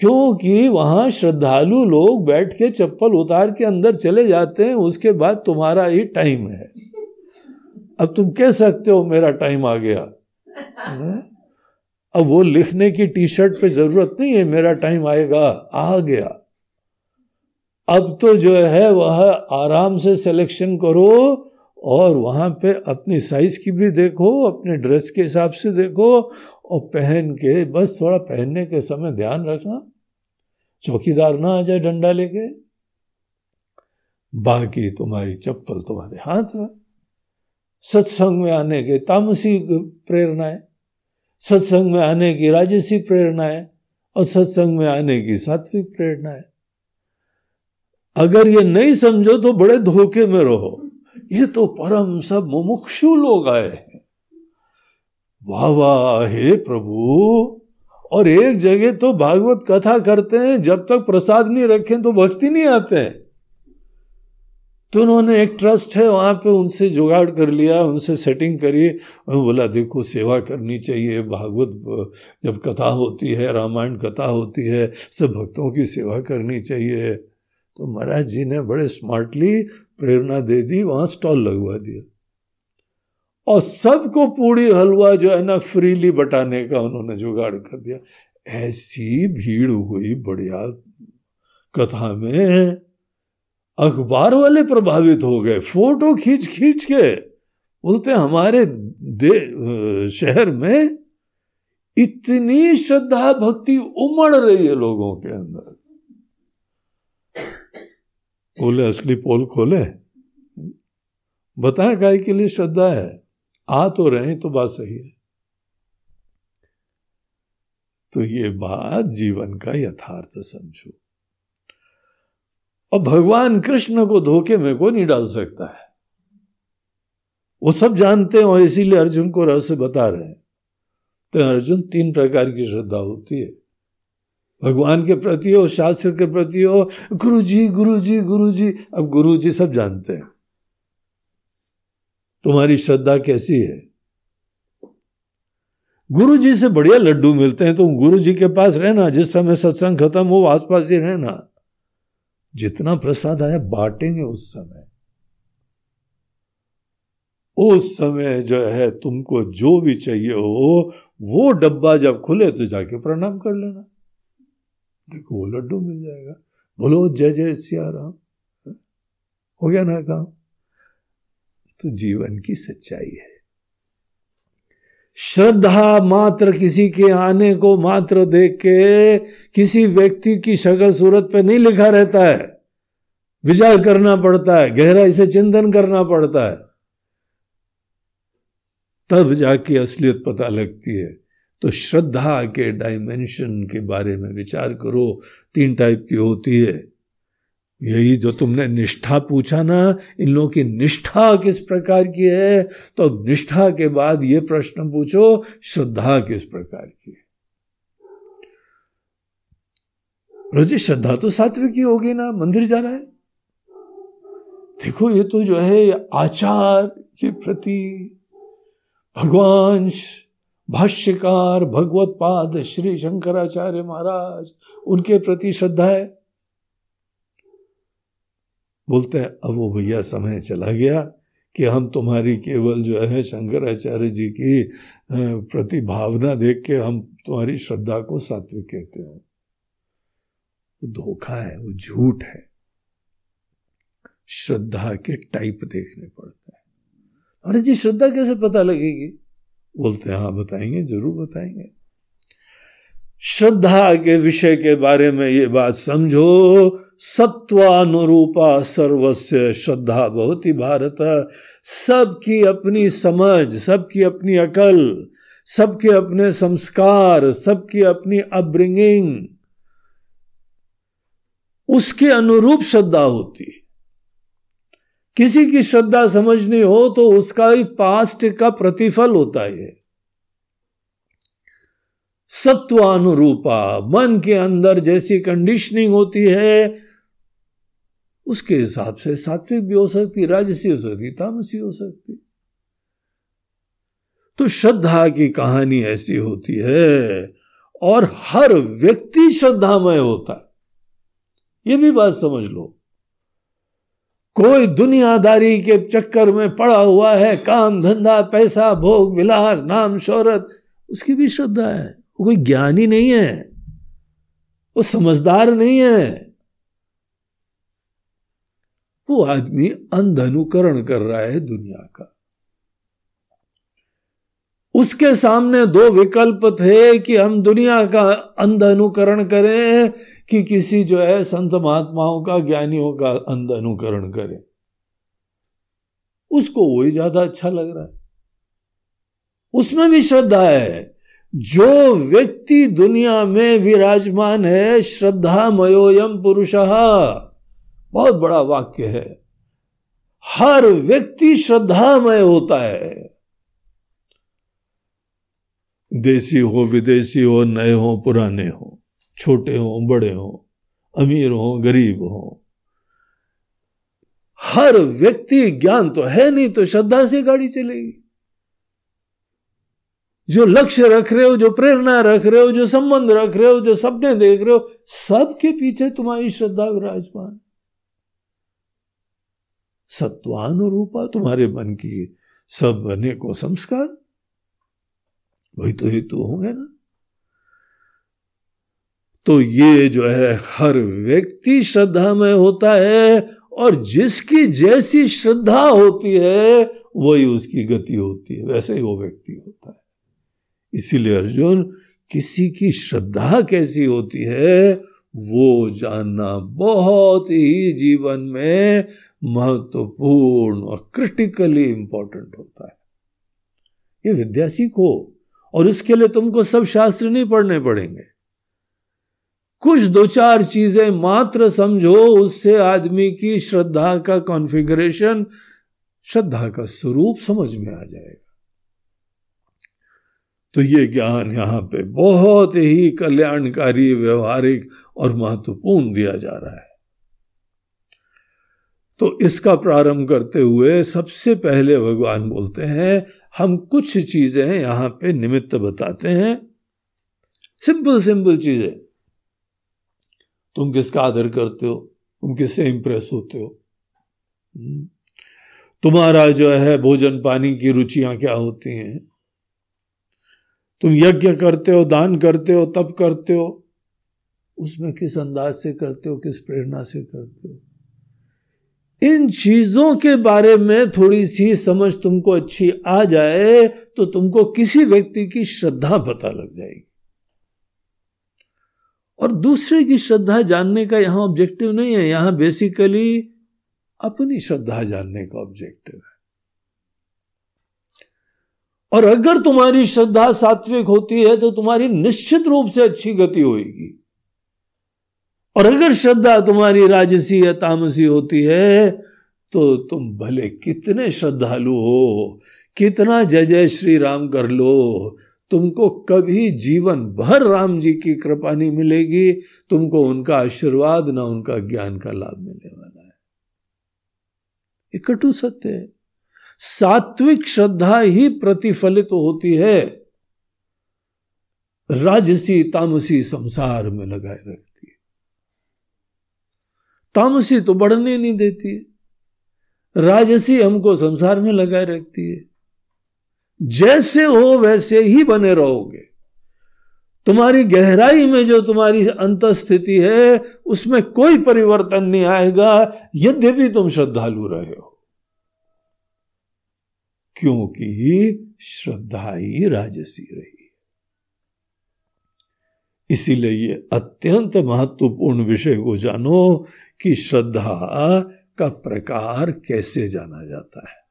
क्योंकि वहाँ श्रद्धालु लोग बैठ के चप्पल उतार के अंदर चले जाते हैं, उसके बाद तुम्हारा ही टाइम है। अब तुम कह सकते हो मेरा टाइम आ गया। है? अब वो लिखने की टी शर्ट पे ज़रूरत नहीं है मेरा टाइम आएगा आ गया। अब तो जो है वह आराम से सिलेक्शन करो और वहाँ पे अपनी साइज़ की भी देखो अपने ड्रेस के हिसाब से देखो और पहन के बस थोड़ा पहनने के समय ध्यान रखना। चौकीदार ना आ जाए डंडा लेके। बाकी तुम्हारी चप्पल तुम्हारे हाथ में। सत्संग में आने के तामसी प्रेरणाएँ सत्संग में आने की राजसी प्रेरणाएँ और सत्संग में आने की सात्विक प्रेरणाएँ अगर ये नहीं समझो तो बड़े धोखे में रहो। ये तो परम सब मुमुक्षु लोग आए हैं। वाह वाह, हे प्रभु। और एक जगह तो भागवत कथा करते हैं, जब तक प्रसाद नहीं रखें तो भक्ति नहीं आते हैं। तो उन्होंने एक ट्रस्ट है, वहाँ पे उनसे जुगाड़ कर लिया, उनसे सेटिंग करी। और बोला, देखो, सेवा करनी चाहिए, भागवत, जब कथा होती है, रामायण कथा होती है, सब भक्तों की सेवा करनी चाहिए। तो महाराज जी ने बड़े स्मार्टली प्रेरणा दे दी, वहाँ स्टॉल लगवा दिया। और सबको पूड़ी हलवा जो है ना फ्रीली बटाने का उन्होंने जुगाड़ कर दिया। ऐसी भीड़ हुई बढ़िया कथा में। अखबार वाले प्रभावित हो गए, फ़ोटो खींच खींच के बोलते हमारे दे शहर में इतनी श्रद्धा भक्ति उमड़ रही है लोगों के अंदर। बोले, असली पोल खोले। बताए गाय के लिए श्रद्धा है। आ तो रहे तो बात सही है। तो ये बात जीवन का यथार्थ समझो। और भगवान कृष्ण को धोखे में को नहीं डाल सकता है। वो सब जानते हैं और इसीलिए अर्जुन को रहस्य बता रहे हैं। तो अर्जुन तीन प्रकार की श्रद्धा होती है। भगवान के प्रति हो, शास्त्र के प्रति हो गुरु जी गुरु जी गुरु जी अब गुरु जी सब जानते हैं। तुम्हारी श्रद्धा कैसी है? गुरु जी से बढ़िया लड्डू मिलते हैं, तुम गुरु जी के पास रहना, जिस समय सत्संग खत्म हो, आसपास ही रहना। जितना प्रसाद आया, बांटेंगे उस समय। उस समय जो है, तुमको जो भी चाहिए हो, वो डब्बा जब खुले तो जाके प्रणाम कर लेना। देखो, वो लड्डू मिल जाएगा। बोलो, जय जय सिया राम हो गया ना काम? तो जीवन की सच्चाई है। श्रद्धा मात्र किसी के आने को मात्र देख के किसी व्यक्ति की शक्ल सूरत पे नहीं लिखा रहता है। विचार करना पड़ता है, गहराई से चिंतन करना पड़ता है। तब जाके असलियत पता लगती है। तो श्रद्धा के डायमेंशन के बारे में विचार करो, तीन टाइप की होती है। यही जो तुमने निष्ठा पूछा ना, इन लोगों की निष्ठा किस प्रकार की है? तो निष्ठा के बाद ये प्रश्न पूछो, श्रद्धा किस प्रकार की है? रोजी श्रद्धा तो सात्विक ही होगी ना, मंदिर जा रहा है? देखो, ये तो जो है आचार के प्रति भगवान भाष्यकार भगवत पाद श्री शंकराचार्य महाराज, उनके प्रति श्रद्धा है। बोलते हैं, अब वो भैया समय चला गया कि हम तुम्हारी केवल जो है शंकराचार्य जी की प्रतिभावना देख के हम तुम्हारी श्रद्धा को सात्विक कहते हैं। वो धोखा है, वो झूठ है। श्रद्धा के टाइप देखने पड़ते हैं। अरे जी, श्रद्धा कैसे पता लगेगी? बोलते हैं हाँ बताएँगे, ज़रूर बताएँगे। श्रद्धा के विषय के बारे में ये बात समझो। सत्वानुरूपा सर्वस्व श्रद्धा बहुत ही भारत। सबकी अपनी समझ, सबकी अपनी अकल, सबके अपने संस्कार, सबकी अपनी अपब्रिंगिंग। उसके अनुरूप श्रद्धा होती। किसी की श्रद्धा समझनी हो तो उसका ही पास्ट का प्रतिफल होता है। सत्वानुरूपा, मन के अंदर जैसी कंडीशनिंग होती है, उसके हिसाब से सात्विक भी हो सकती, राजसी हो सकती, तामसी हो सकती। तो श्रद्धा की कहानी ऐसी होती है, और हर व्यक्ति श्रद्धामय होता है। यह भी बात समझ लो। कोई दुनियादारी के चक्कर में पड़ा हुआ है, काम, धंधा, पैसा, भोग, विलास, नाम, शोहरत, उसकी भी श्रद्धा है। वो कोई ज्ञानी नहीं है। वो समझदार नहीं है। वो आदमी अंध अनुकरण कर रहा है दुनिया का। उसके सामने दो विकल्प थे कि हम दुनिया का अंध अनुकरण करें कि किसी जो है संत महात्माओं का, ज्ञानियों का अंध अनुकरण करें। उसको वही ज़्यादा अच्छा लग रहा है। उसमें भी श्रद्धा है। जो व्यक्ति दुनिया में विराजमान है श्रद्धा मयोयम पुरुष। बहुत बड़ा वाक्य है। हर व्यक्ति श्रद्धामय होता है। देसी हो, विदेशी हो, नए हो, पुराने हो, छोटे हो, बड़े हो, अमीर हो, गरीब हो। हर व्यक्ति ज्ञान तो है नहीं तो श्रद्धा से गाड़ी चलेगी। जो लक्ष्य रख रहे हो, जो प्रेरणा रख रहे हो, जो संबंध रख रहे हो, जो सपने देख रहे हो, सबके पीछे तुम्हारी श्रद्धा विराजमान। सत्वानुरूपा तुम्हारे मन की सब बने को संस्कार। वही तो हेतु होंगे ना। तो ये जो है, हर व्यक्ति श्रद्धा में होता है और जिसकी जैसी श्रद्धा होती है, वही उसकी गति होती है। वैसे ही वो व्यक्ति होता है। इसीलिए अर्जुन, किसी की श्रद्धा कैसी होती है, वो जानना बहुत ही जीवन में महत्वपूर्ण और क्रिटिकली इंपॉर्टेंट होता है। ये विद्या सीखो और इसके लिए तुमको सब शास्त्र नहीं पढ़ने पड़ेंगे। कुछ दो चार चीज़ें मात्र समझो, उससे आदमी की श्रद्धा का कॉन्फ़िगरेशन श्रद्धा का स्वरूप समझ में आ जाएगा। तो ये ज्ञान यहाँ पे बहुत ही कल्याणकारी, व्यवहारिक और महत्वपूर्ण दिया जा रहा है। तो इसका प्रारंभ करते हुए सबसे पहले भगवान बोलते हैं, हम कुछ चीज़ें यहाँ पे निमित्त बताते हैं। सिंपल सिंपल चीज़ें। तुम किसका आदर करते हो? तुम किससे इंप्रेस होते हो? हम्म। तुम्हारा जो है भोजन पानी की रुचियाँ क्या होती हैं? तुम यज्ञ करते हो, दान करते हो, तप करते हो, उसमें किस अंदाज से करते हो, किस प्रेरणा से करते हो? इन चीज़ों के बारे में थोड़ी सी समझ तुमको अच्छी आ जाए तो तुमको किसी व्यक्ति की श्रद्धा पता लग जाएगी। और दूसरे की श्रद्धा जानने का यहाँ ऑब्जेक्टिव नहीं है, यहाँ बेसिकली अपनी श्रद्धा जानने का ऑब्जेक्टिव है। और अगर तुम्हारी श्रद्धा सात्विक होती है तो तुम्हारी निश्चित रूप से अच्छी गति होगी और अगर श्रद्धा तुम्हारी राजसी या तामसी होती है तो तुम भले कितने श्रद्धालु हो, कितना जय जय श्री राम कर लो, तुमको कभी जीवन भर राम जी की कृपा नहीं मिलेगी, तुमको उनका आशीर्वाद, ना उनका ज्ञान का लाभ मिलने वाला है। कटु सत्य है। सात्विक श्रद्धा ही प्रतिफलित तो होती है। राजसी तामसी संसार में लगाए रखती है। तामसी तो बढ़ने नहीं देती है। राजसी हमको संसार में लगाए रखती है। जैसे हो वैसे ही बने रहोगे। तुम्हारी गहराई में जो तुम्हारी अंत स्थिति है, उसमें कोई परिवर्तन नहीं आएगा, यद्यपि तुम श्रद्धालु रहे हो। क्योंकि श्रद्धा ही राजसी रही। इसीलिए ये अत्यंत महत्वपूर्ण विषय को जानो कि श्रद्धा का प्रकार कैसे जाना जाता है।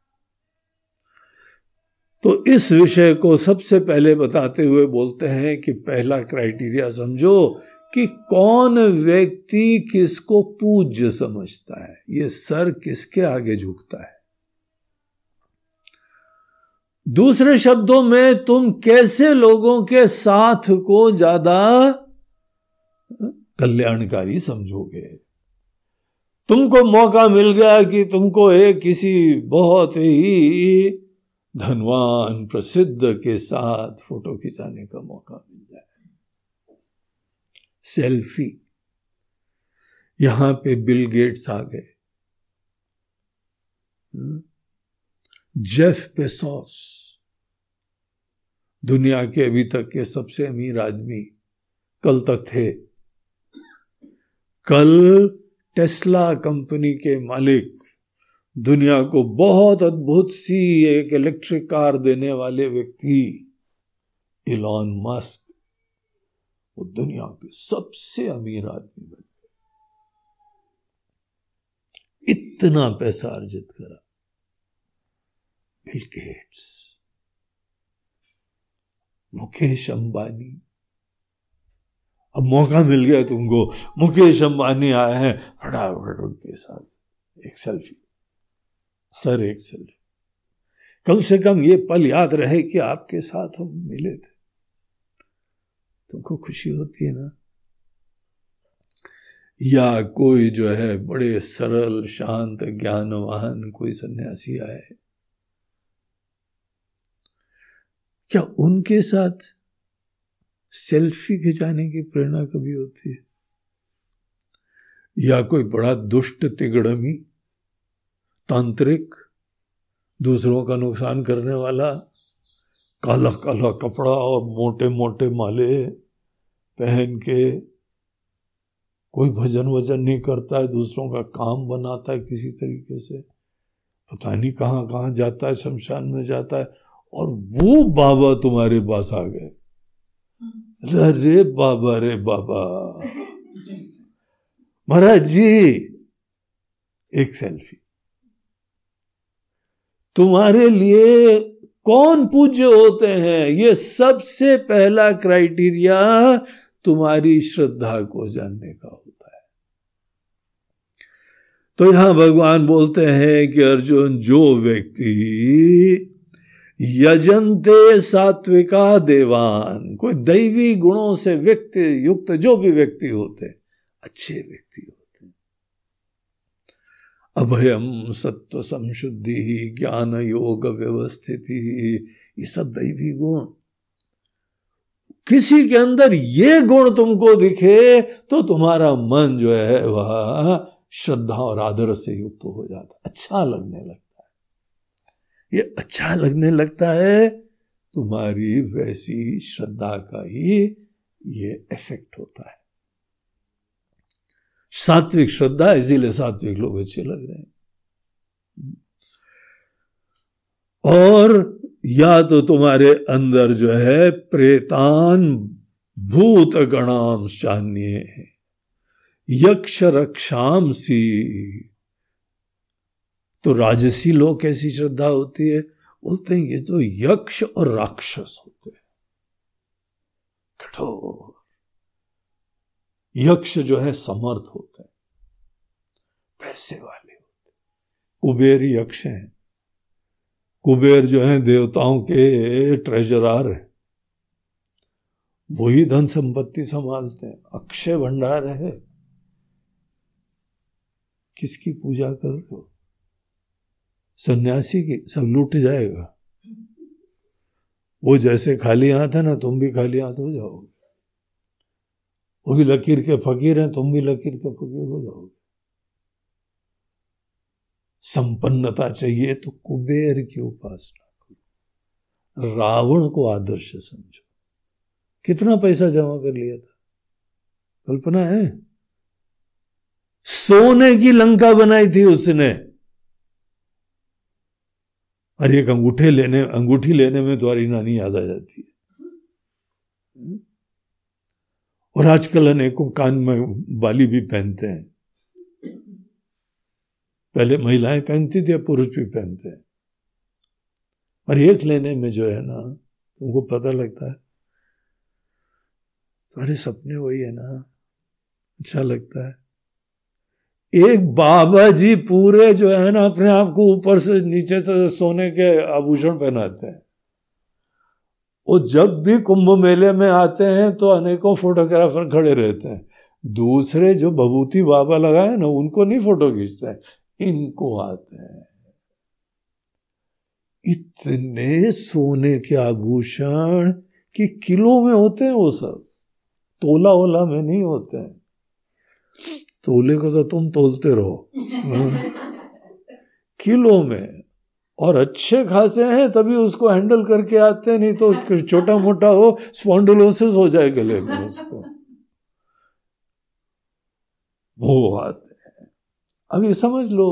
तो इस विषय को सबसे पहले बताते हुए बोलते हैं कि पहला क्राइटेरिया समझो कि कौन व्यक्ति किसको पूज्य समझता है। ये सर किसके आगे झुकता है? दूसरे शब्दों में तुम कैसे लोगों के साथ को ज़्यादा कल्याणकारी समझोगे? तुमको मौका मिल गया कि तुमको एक किसी बहुत ही धनवान, प्रसिद्ध के साथ फ़ोटो खिंचाने का मौका मिल जाए। सेल्फी। यहाँ पे बिल गेट्स आ गए? जेफ पेसोस दुनिया के अभी तक के सबसे अमीर आदमी कल तक थे। कल टेस्ला कंपनी के मालिक दुनिया को बहुत अद्भुत सी एक इलेक्ट्रिक कार देने वाले व्यक्ति इलॉन मस्क, वो दुनिया के सबसे अमीर आदमी बन गए। इतना पैसा अर्जित करा। Bill Gates Mukesh Ambani. अब मौका मिल गया तुमको। मुकेश अंबानी आए हैं फटाफट उनके साथ। एक सेल्फी सर, एक सेल्फी कम से कम ये पल याद रहे कि आपके साथ हम मिले थे। तुमको खुशी होती है ना? या कोई जो है बड़े सरल, शांत, ज्ञानवान कोई सन्यासी आए? क्या उनके साथ सेल्फी खिंचाने की प्रेरणा कभी होती है? या कोई बड़ा दुष्ट तिगड़मी, तांत्रिक, दूसरों का नुकसान करने वाला काला काला कपड़ा और मोटे मोटे माले पहन के कोई भजन वज़न नहीं करता है, दूसरों का काम बनाता है किसी तरीके से? पता नहीं कहाँ कहाँ जाता है, शमशान में जाता है। और वो बाबा तुम्हारे पास आ गए। अरे बाबा रे बाबा। महाराज जी एक सेल्फी। तुम्हारे लिए कौन पूज्य होते हैं? ये सबसे पहला क्राइटेरिया तुम्हारी श्रद्धा को जानने का होता है। तो यहाँ भगवान बोलते हैं कि अर्जुन जो व्यक्ति यजंते सात्विका देवान। कोई दैवी गुणों से व्यक्ति युक्त जो भी व्यक्ति होते, अच्छे व्यक्ति होते। अभयम सत्व संशुद्धि, ज्ञान योग व्यवस्थिति, ये सब दैवी गुण। किसी के अंदर ये गुण तुमको दिखे तो तुम्हारा मन जो है, वह श्रद्धा और आदर से युक्त हो जाता। अच्छा लगने लगता। ये अच्छा लगने लगता है। तुम्हारी वैसी श्रद्धा का ही ये इफ़ेक्ट होता है। सात्विक श्रद्धा इसीलिए सात्विक लोग अच्छे लग रहे हैं। और या तो तुम्हारे अंदर जो है प्रेतान भूत गणाम चान्य यक्ष रक्षाम सी तो राजसी लोग कैसी श्रद्धा होती है? बोलते हैं, ये तो यक्ष और राक्षस होते हैं। कठोर। यक्ष जो है, समर्थ होते हैं। पैसे वाले होते कुबेर यक्ष हैं। कुबेर जो है, देवताओं के ट्रेजरार है। वही धन संपत्ति संभालते हैं। अक्षय भंडार है। किसकी पूजा कर रहे हो? सन्यासी की सब लूट जाएगा। वो जैसे खाली हाथ है ना, तुम भी खाली हाथ हो जाओगे। वो भी लकीर के फकीर हैं, तुम भी लकीर के फकीर हो जाओगे। संपन्नता चाहिए तो कुबेर की उपासना करो। रावण को आदर्श समझो। कितना पैसा जमा कर लिया था? कल्पना है? सोने की लंका बनाई थी उसने। और एक अंगूठे लेने, अंगूठी लेने में तुम्हारी नानी याद आ जाती है। और आजकल अनेकों कान में बाली भी पहनते हैं। पहले महिलाएँ पहनती थी पुरुष भी पहनते हैं। और एक लेने में जो है ना, तुमको पता लगता है तुम्हारे सपने वही है ना अच्छा लगता है। एक बाबा जी पूरे जो है ना अपने आप को ऊपर से नीचे से सोने के आभूषण पहनाते हैं। वो जब भी कुंभ मेले में आते हैं तो अनेकों फोटोग्राफर खड़े रहते हैं। दूसरे जो भभूति बाबा लगाए ना, उनको नहीं फ़ोटो खींचते इनको आते हैं। इतने सोने के आभूषण कि किलो में होते हैं वो सब, तोला ओला में नहीं होते हैं। तोले को तो तुम तोलते रहो। किलो में। और अच्छे खासे हैं तभी उसको हैंडल करके आते हैं नहीं तो उसके छोटा मोटा हो स्पॉन्डोलोसिस हो जाए गले में उसको। वो आते हैं। अब ये समझ लो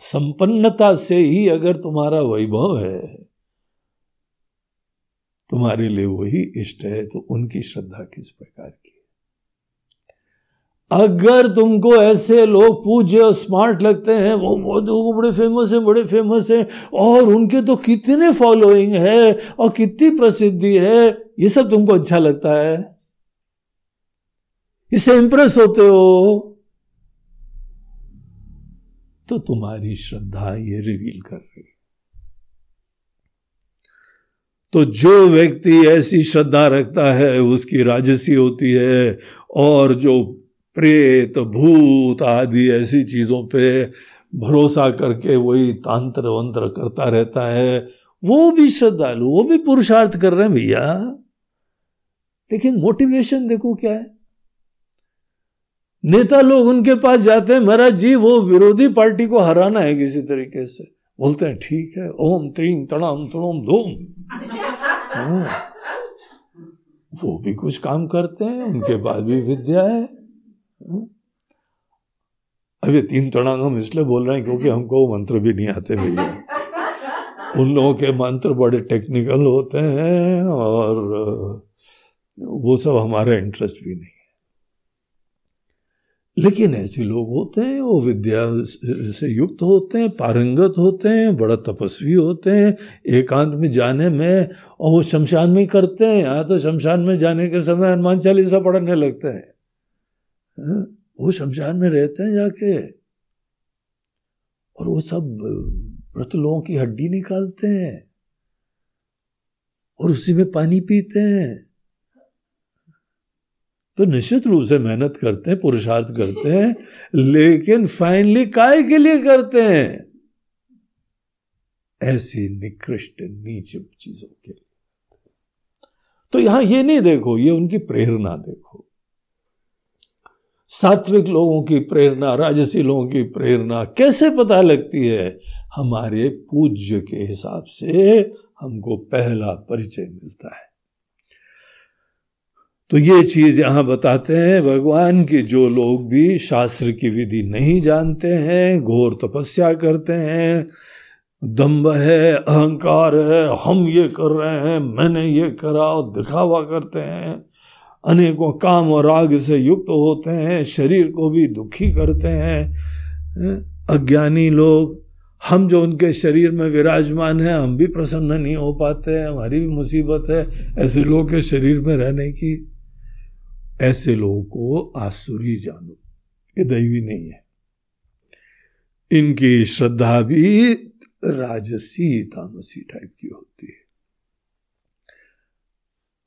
संपन्नता से ही अगर तुम्हारा वैभव है तुम्हारे लिए वही इष्ट है तो उनकी श्रद्धा किस प्रकार की अगर तुमको ऐसे लोग पूज्य और स्मार्ट लगते हैं, वो बहुत बड़े फ़ेमस हैं, बड़े फ़ेमस हैं, और उनके तो कितने फॉलोइंग है, और कितनी प्रसिद्धि है, ये सब तुमको अच्छा लगता है। इससे इंप्रेस होते हो तो तुम्हारी श्रद्धा ये रिवील कर रही तो जो व्यक्ति ऐसी श्रद्धा रखता है, उसकी राजसी होती है, और जो प्रेत, भूत आदि ऐसी चीज़ों पे भरोसा करके वही तांत्र वंत्र करता रहता है। वो भी श्रद्धालु, वो भी पुरुषार्थ कर रहे हैं भैया। लेकिन मोटिवेशन देखो क्या है? नेता लोग उनके पास जाते हैं, महाराज जी, वो विरोधी पार्टी को हराना है किसी तरीके से। बोलते हैं, ठीक है, ओम त्रीम तणाम तणोम धूम। हाँ। वो भी कुछ काम करते हैं, उनके पास भी विद्या है। अब ये तीन तड़ांग हम इसलिए बोल रहे हैं क्योंकि हमको मंत्र भी नहीं आते भैया। उन लोगों के मंत्र बड़े टेक्निकल होते हैं और वो सब हमारा इंटरेस्ट भी नहीं है। लेकिन ऐसे लोग होते हैं वो विद्या से युक्त होते हैं पारंगत होते हैं बड़ा तपस्वी होते हैं एकांत में जाने में और वो शमशान में करते हैं। यहाँ तो शमशान में जाने के समय हनुमान चालीसा पढ़ने लगते हैं हाँ, वो शमशान में रहते हैं जाके। और वो सब व्रत लोगों की हड्डी निकालते हैं। और उसी में पानी पीते हैं। तो निश्चित रूप से मेहनत करते हैं, पुरुषार्थ करते हैं, लेकिन फाइनली काय के लिए करते हैं? ऐसी निकृष्ट नीच चीज़ों के लिए। तो यहाँ ये नहीं देखो, ये उनकी प्रेरणा देखो। सात्विक लोगों की प्रेरणा, राजसी लोगों की प्रेरणा कैसे पता लगती है? हमारे पूज्य के हिसाब से हमको पहला परिचय मिलता है। तो ये चीज़ यहाँ बताते हैं, भगवान के जो लोग भी शास्त्र की विधि नहीं जानते हैं, घोर तपस्या करते हैं, दम्भ है, अहंकार है, हम ये कर रहे हैं, मैंने ये करा और दिखावा करते हैं अनेकों काम और राग से युक्त होते हैं, शरीर को भी दुखी करते हैं। अज्ञानी लोग, हम जो उनके शरीर में विराजमान हैं, हम भी प्रसन्न नहीं हो पाते हैं, हमारी भी मुसीबत है। ऐसे लोगों के शरीर में रहने की, ऐसे लोगों को आसुरी जानो, ये दैवी नहीं है। इनकी श्रद्धा भी राजसी, तामसी टाइप की होती है।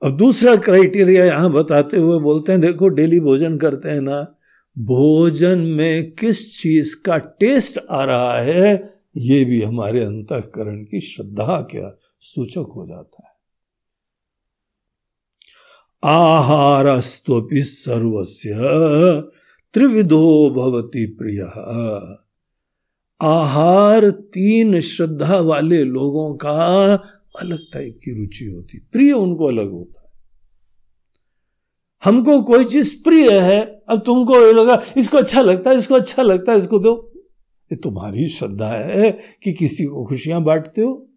अब दूसरा क्राइटेरिया यहाँ बताते हुए बोलते हैं, देखो, डेली भोजन करते हैं ना, भोजन में किस चीज़ का टेस्ट आ रहा है, ये भी हमारे अंतकरण की श्रद्धा क्या सूचक हो जाता है। आहारस्वी सर्वस्य त्रिविधो भवती प्रिय। आहार तीन श्रद्धा वाले लोगों का अलग टाइप की रुचि होती, प्रिय उनको अलग होता है। हमको कोई चीज़ प्रिय है, अब तुमको लगा, इसको अच्छा लगता है, इसको अच्छा लगता है, इसको दो। ये तुम्हारी श्रद्धा है कि किसी को खुशियाँ बांटते हो।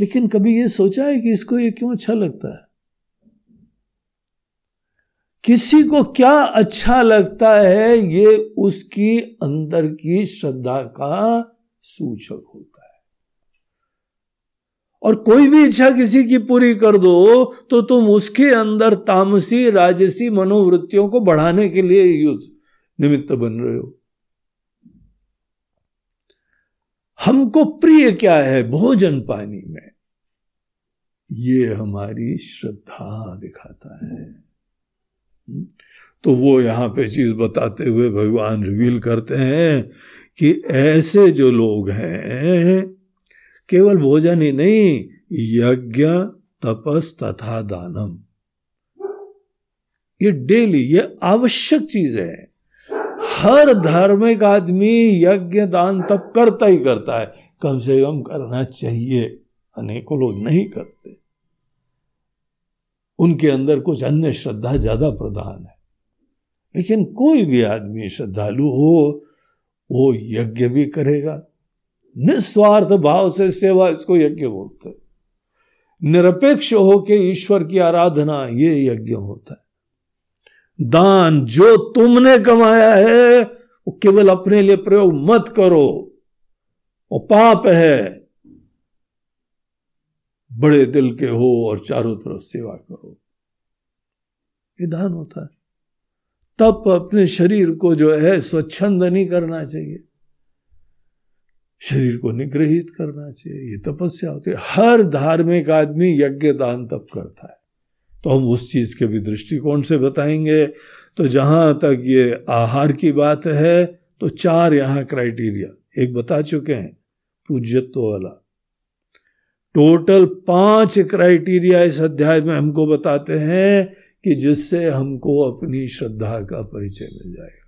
लेकिन कभी ये सोचा है कि इसको ये क्यों अच्छा लगता है? किसी को क्या अच्छा लगता है, ये उसकी अंदर की श्रद्धा का सूचक होता और कोई भी इच्छा किसी की पूरी कर दो तो तुम उसके अंदर तामसी, राजसी मनोवृत्तियों को बढ़ाने के लिए यूज़ निमित्त बन रहे हो हमको प्रिय क्या है भोजन पानी में ये हमारी श्रद्धा दिखाता है? तो वो यहाँ पे चीज़ बताते हुए भगवान रिवील करते हैं कि ऐसे जो लोग हैं केवल भोजन ही नहीं, यज्ञ, तपस तथा दानम। ये डेली, ये आवश्यक चीज़ है। हर धार्मिक आदमी यज्ञ, दान, तप करता ही करता है। कम से कम करना चाहिए। अनेकों लोग नहीं करते। उनके अंदर कुछ अन्य श्रद्धा ज़्यादा प्रधान है। लेकिन कोई भी आदमी श्रद्धालु हो, वो यज्ञ भी करेगा। निस्वार्थ भाव से सेवा इसको यज्ञ बोलते निरपेक्ष होके ईश्वर की आराधना ये यज्ञ होता है। दान जो तुमने कमाया है, वो केवल अपने लिए प्रयोग मत करो। वो पाप है। बड़े दिल के हो और चारों तरफ़ सेवा करो। ये दान होता है। तब अपने शरीर को जो है, स्वच्छंद नहीं करना चाहिए। शरीर को निग्रहित करना चाहिए, ये तपस्या होती है। हर धार्मिक आदमी यज्ञ दान तप करता है। तो हम उस चीज़ के भी दृष्टिकोण से बताएँगे। तो जहाँ तक ये आहार की बात है तो चार यहाँ क्राइटेरिया, एक बता चुके हैं, पूज्यत्व वाला। टोटल पाँच क्राइटेरिया इस अध्याय में हमको बताते हैं कि जिससे हमको अपनी श्रद्धा का परिचय मिल जाएगा।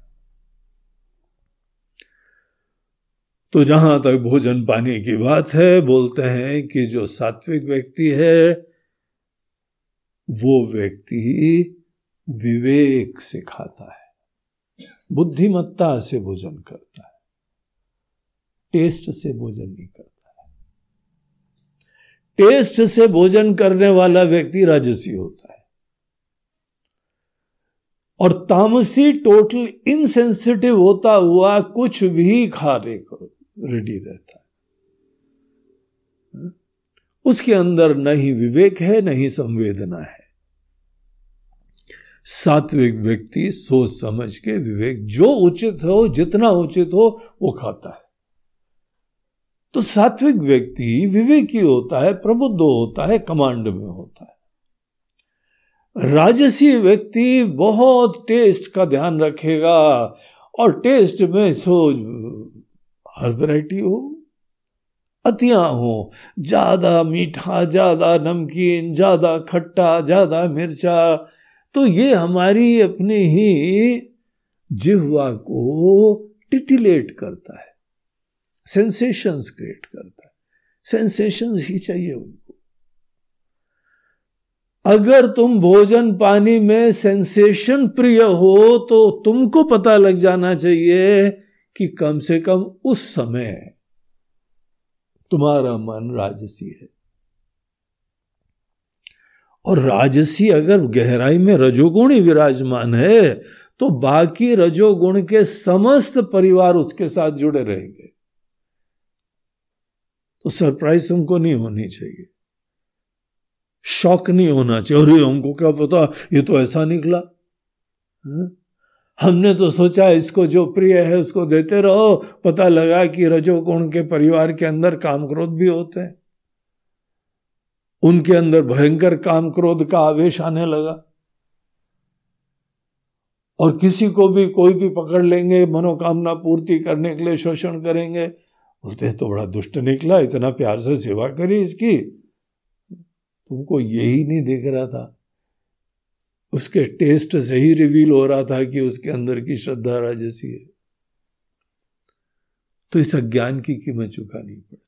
तो जहाँ तक भोजन पानी की बात है, बोलते हैं कि जो सात्विक व्यक्ति है, वो व्यक्ति विवेक से खाता है, बुद्धिमत्ता से भोजन करता है, टेस्ट से भोजन नहीं करता है। टेस्ट से भोजन करने वाला व्यक्ति राजसी होता है। और तामसी टोटल इनसेंसिटिव होता हुआ कुछ भी खा रहे करो रेडी रहता है। हाँ? उसके अंदर न ही विवेक है, न ही संवेदना है। सात्विक व्यक्ति सोच समझ के विवेक जो उचित हो, जितना उचित हो, वो खाता है। तो सात्विक व्यक्ति विवेकी होता है, प्रबुद्ध होता है, कमांड में होता है। राजसी व्यक्ति बहुत टेस्ट का ध्यान रखेगा और टेस्ट में सो हर वैरायटी हो, अतियाँ हो, ज़्यादा मीठा, ज़्यादा नमकीन, ज़्यादा खट्टा, ज़्यादा मिर्चा तो ये हमारी अपनी ही जिहवा को टिटिलेट करता है सेंसेशंस क्रिएट करता है सेंसेशंस ही चाहिए उनको। अगर तुम भोजन पानी में सेंसेशन प्रिय हो तो तुमको पता लग जाना चाहिए कि कम से कम उस समय तुम्हारा मन राजसी है। और राजसी अगर गहराई में रजोगुणी विराजमान है तो बाकी रजोगुण के समस्त परिवार उसके साथ जुड़े रहेंगे। तो सरप्राइज़ तुमको नहीं होनी चाहिए। शौक नहीं होना चाहिए। अरे हमको क्या पता? ये तो ऐसा निकला। है? हमने तो सोचा इसको जो प्रिय है उसको देते रहो। पता लगा कि रजोगुण के परिवार के अंदर काम क्रोध भी होते हैं। उनके अंदर भयंकर काम क्रोध का आवेश आने लगा। और किसी को भी कोई भी पकड़ लेंगे, मनोकामना पूर्ति करने के लिए शोषण करेंगे। बोलते हैं तो बड़ा दुष्ट निकला, इतना प्यार से सेवा करी इसकी। तुमको यही नहीं देख रहा था। उसके टेस्ट से ही रिवील हो रहा था कि उसके अंदर की श्रद्धा राजसी है। तो इस अज्ञान की कीमत चुकानी पड़ती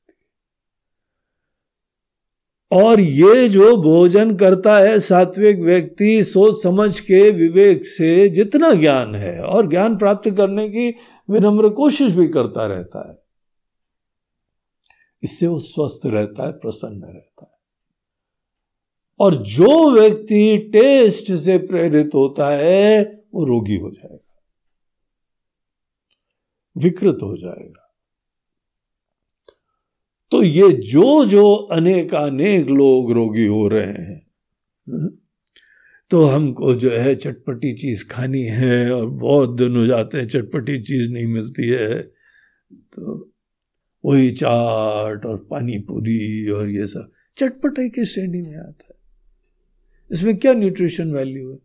और ये जो भोजन करता है सात्विक व्यक्ति, सोच समझ के विवेक से जितना ज्ञान है और ज्ञान प्राप्त करने की विनम्र कोशिश भी करता रहता है, इससे वो स्वस्थ रहता है, प्रसन्न रहता है। और जो व्यक्ति टेस्ट से प्रेरित होता है वो रोगी हो जाएगा। विकृत हो जाएगा। तो ये जो जो अनेक लोग रोगी हो रहे हैं हम्म, तो हमको जो है चटपटी चीज़ खानी है और बहुत दिन हो जाते हैं चटपटी चीज़ नहीं मिलती है तो वही चाट और पानी पूरी और ये सब चटपटाई की श्रेणी में आता है? इसमें क्या न्यूट्रिशन वैल्यू है?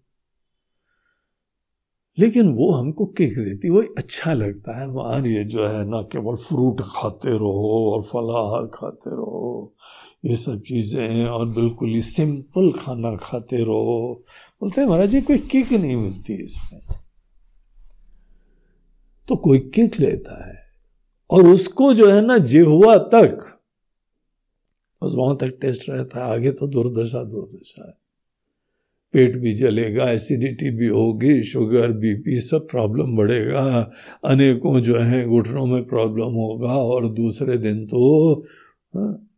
लेकिन वो हमको किक देती वही अच्छा लगता है। मान ये जो है ना, केवल फ्रूट खाते रहो और फलाहार खाते रहो, ये सब चीज़ें और बिल्कुल ही सिंपल खाना खाते रहो। बोलते हैं, महाराज जी कोई किक नहीं मिलती इसमें। तो कोई किक लेता है और उसको जो है ना जिहुआ तक बस वहाँ तक टेस्ट रहता है। आगे तो दुर्दशा दुर्दशा है। पेट भी जलेगा एसिडिटी भी होगी शुगर बीपी सब प्रॉब्लम बढ़ेगा। अनेकों जो है घुटनों में प्रॉब्लम होगा और दूसरे दिन तो हाँ,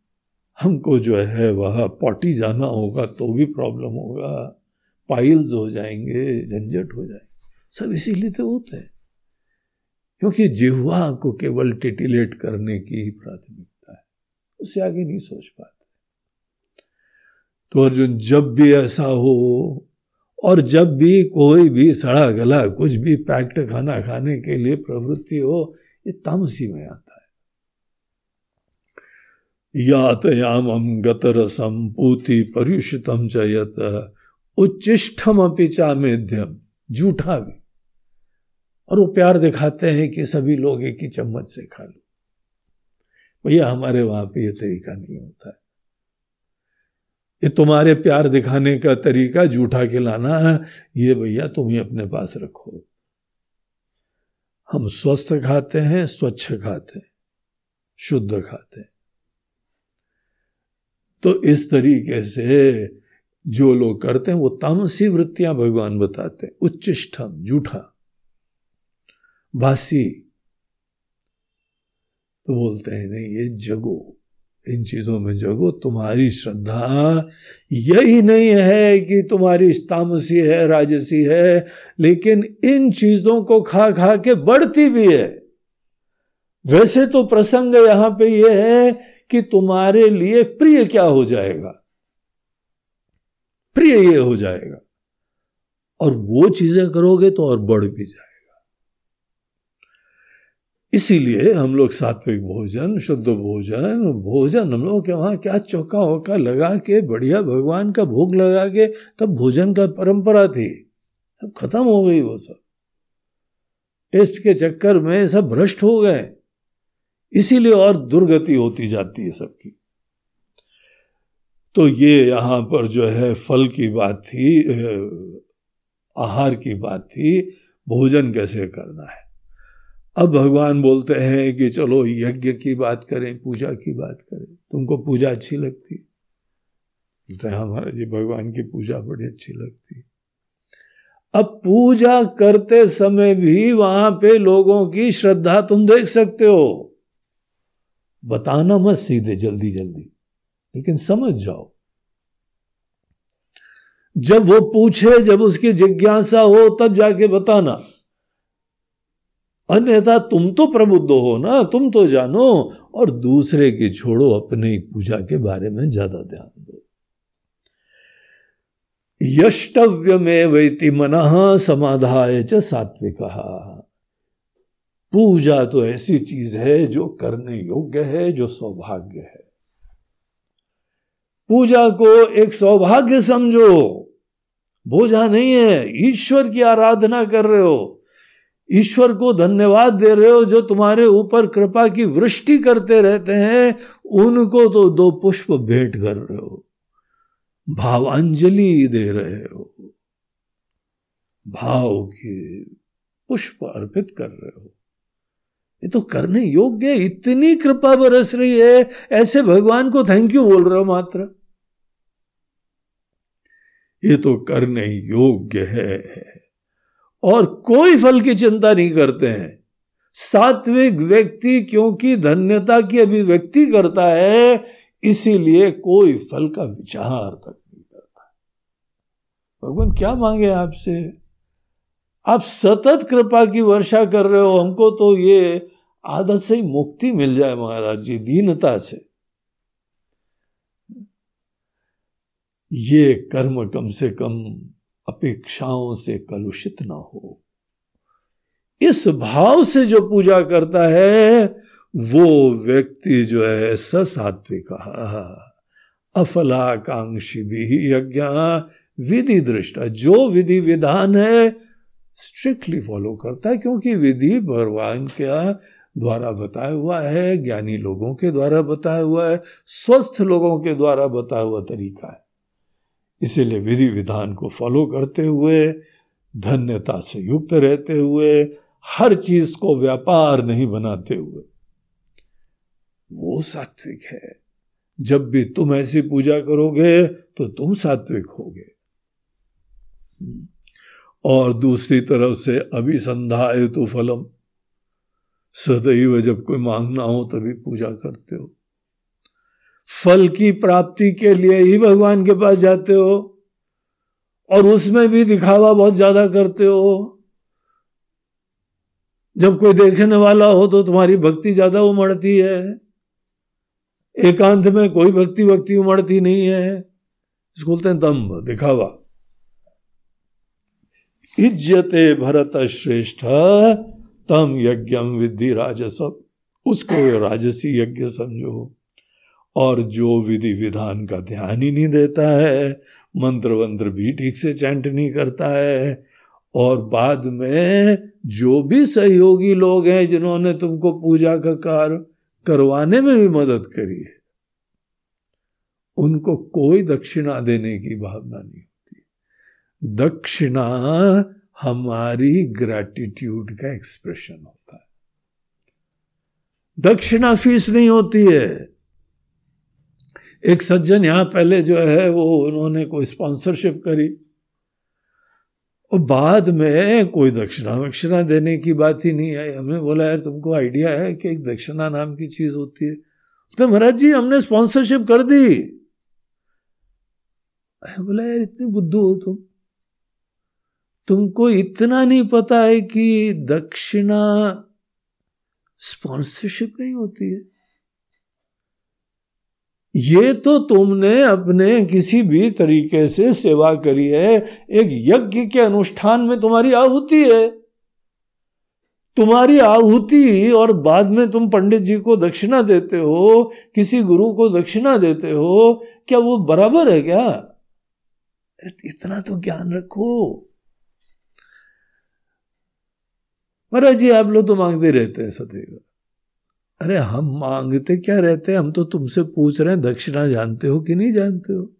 हमको जो है वह पॉटी जाना होगा तो भी प्रॉब्लम होगा। पाइल्स हो जाएँगे झंझट हो जाएँगे। सब इसीलिए तो होते हैं। क्योंकि जिह्वा को केवल टिटिलेट करने की प्राथमिकता है। उससे आगे नहीं सोच पाते। तो अर्जुन, जब भी ऐसा हो और जब भी कोई भी सड़ा गला, कुछ भी पैक्ट खाना खाने के लिए प्रवृत्ति हो, ये तामसी में आता है। यातयाम गत रसम पूति पर्युषितम चयत उच्चिष्ठम अपिचा मेध्यम जूठा भी। और वो प्यार दिखाते हैं कि सभी लोग एक ही चम्मच से खा लो। भैया, हमारे वहाँ पे ये तरीका नहीं होता है। ये तुम्हारे प्यार दिखाने का तरीका जूठा खिलाना है, ये भैया तुम ही अपने पास रखो। हम स्वस्थ खाते हैं, स्वच्छ खाते हैं, शुद्ध खाते हैं। तो इस तरीके से जो लोग करते हैं, वो तामसी वृत्तियाँ भगवान बताते हैं। उच्चिष्टम जूठा बासी तो बोलते हैं, नहीं, ये जगो। इन चीज़ों में जगो तुम्हारी श्रद्धा यही नहीं है कि तुम्हारी तामसी है, राजसी है, लेकिन इन चीज़ों को खा खा के बढ़ती भी है। वैसे तो प्रसंग यहाँ पे यह है कि तुम्हारे लिए प्रिय क्या हो जाएगा? प्रिय ये हो जाएगा। और वो चीज़ें करोगे तो और बढ़ भी जाए इसीलिए हम लोग सात्विक भोजन, शुद्ध भोजन भोजन, हम लोग के वहाँ क्या चौका वौका लगा के, बढ़िया भगवान का भोग लगा के, तब भोजन का परंपरा थी। अब खत्म हो गई वो सब। टेस्ट के चक्कर में सब भ्रष्ट हो गए। इसीलिए और दुर्गति होती जाती है सबकी। तो ये यहाँ पर जो है फल की बात थी आहार की बात थी, भोजन कैसे करना है? अब भगवान बोलते हैं कि चलो यज्ञ की बात करें, पूजा की बात करें। तुमको पूजा अच्छी लगती? बोलते हैं हमारे जी, भगवान की पूजा बड़ी अच्छी लगती। अब पूजा करते समय भी वहाँ पे लोगों की श्रद्धा तुम देख सकते हो। बताना मत सीधे, जल्दी जल्दी। लेकिन समझ जाओ। जब वो पूछे, जब उसकी जिज्ञासा हो, तब जाके बताना। अन्यथा तुम तो प्रबुद्ध हो ना, तुम तो जानो, और दूसरे की छोड़ो अपने पूजा के बारे में ज़्यादा ध्यान दो। यष्टव्य में वैति मन समाधाय च सात्विक। पूजा तो ऐसी चीज़ है जो करने योग्य है, जो सौभाग्य है। पूजा को एक सौभाग्य समझो। बोझा नहीं है, ईश्वर की आराधना कर रहे हो। ईश्वर को धन्यवाद दे रहे हो जो तुम्हारे ऊपर कृपा की वृष्टि करते रहते हैं, उनको तो दो पुष्प भेंट कर रहे हो। भावांजलि दे रहे हो। भाव के पुष्प अर्पित कर रहे हो। ये तो करने योग्य इतनी कृपा बरस रही है, ऐसे भगवान को थैंक यू बोल रहे हो मात्र। ये तो करने योग्य है। और कोई फल की चिंता नहीं करते हैं। सात्विक व्यक्ति क्योंकि धन्यता की अभिव्यक्ति करता है, इसीलिए कोई फल का विचार तक नहीं करता। भगवान, क्या मांगे आपसे? आप सतत कृपा की वर्षा कर रहे हो, हमको तो ये आदत से ही मुक्ति मिल जाए महाराज जी, दीनता से। ये कर्म कम से कम अपेक्षाओं से कलुषित ना हो। इस भाव से जो पूजा करता है, वो व्यक्ति जो है ससात्विक अफलाकांक्षी भी यज्ञ विधि दृष्टा जो विधि विधान है स्ट्रिक्टली फॉलो करता है, क्योंकि विधि भगवान क्या द्वारा बताया हुआ है, ज्ञानी लोगों के द्वारा बताया हुआ है, स्वस्थ लोगों के द्वारा बताया हुआ तरीका है। इसीलिए विधि विधान को फॉलो करते हुए, धन्यता से युक्त रहते हुए, हर चीज़ को व्यापार नहीं बनाते हुए। वो सात्विक है। जब भी तुम ऐसी पूजा करोगे तो तुम सात्विक होगे। और दूसरी तरफ़ से अभिसंध्याय तो फलम। सदैव जब कोई मांगना हो, तभी पूजा करते हो। फल की प्राप्ति के लिए ही भगवान के पास जाते हो। और उसमें भी दिखावा बहुत ज़्यादा करते हो। जब कोई देखने वाला हो तो तुम्हारी भक्ति ज़्यादा उमड़ती है। एकांत में कोई भक्ति भक्ति उमड़ती नहीं है। इसको बोलते हैं दम्भ, दिखावा। इज्जते भरत श्रेष्ठ, तम यज्ञम विधि राजसव उसको राजसी यज्ञ समझो। और जो विधि विधान का ध्यान ही नहीं देता है मंत्र वंत्र भी ठीक से चैंट नहीं करता है। और बाद में जो भी सहयोगी लोग हैं जिन्होंने तुमको पूजा का कार्य करवाने में भी मदद करी है, उनको कोई दक्षिणा देने की भावना नहीं होती। दक्षिणा हमारी ग्रेटिट्यूड का एक्सप्रेशन होता है। दक्षिणा फ़ीस नहीं होती है। एक सज्जन यहाँ पहले जो है, वो उन्होंने कोई स्पॉन्सरशिप करी। और बाद में कोई दक्षिणा वक्षिणा देने की बात ही नहीं आई। हमने बोला, यार, तुमको आइडिया है कि एक दक्षिणा नाम की चीज़ होती है? तो महाराज जी, हमने स्पॉन्सरशिप कर दी। बोला, यार, इतनी बुद्धू हो तुम। तुमको इतना नहीं पता है कि दक्षिणा स्पॉन्सरशिप नहीं होती है? ये तो तुमने अपने किसी भी तरीके से सेवा करी है। एक यज्ञ के अनुष्ठान में तुम्हारी आहुति है। तुम्हारी आहुति और बाद में तुम पंडित जी को दक्षिणा देते हो, किसी गुरु को दक्षिणा देते हो, क्या वो बराबर है क्या? इतना तो ज्ञान रखो। महाराज जी, आप लोग तो मांगते रहते हैं सदैव। अरे हम मांगते क्या रहते हैं? हम तो तुमसे पूछ रहे हैं, दक्षिणा जानते हो कि नहीं जानते हो?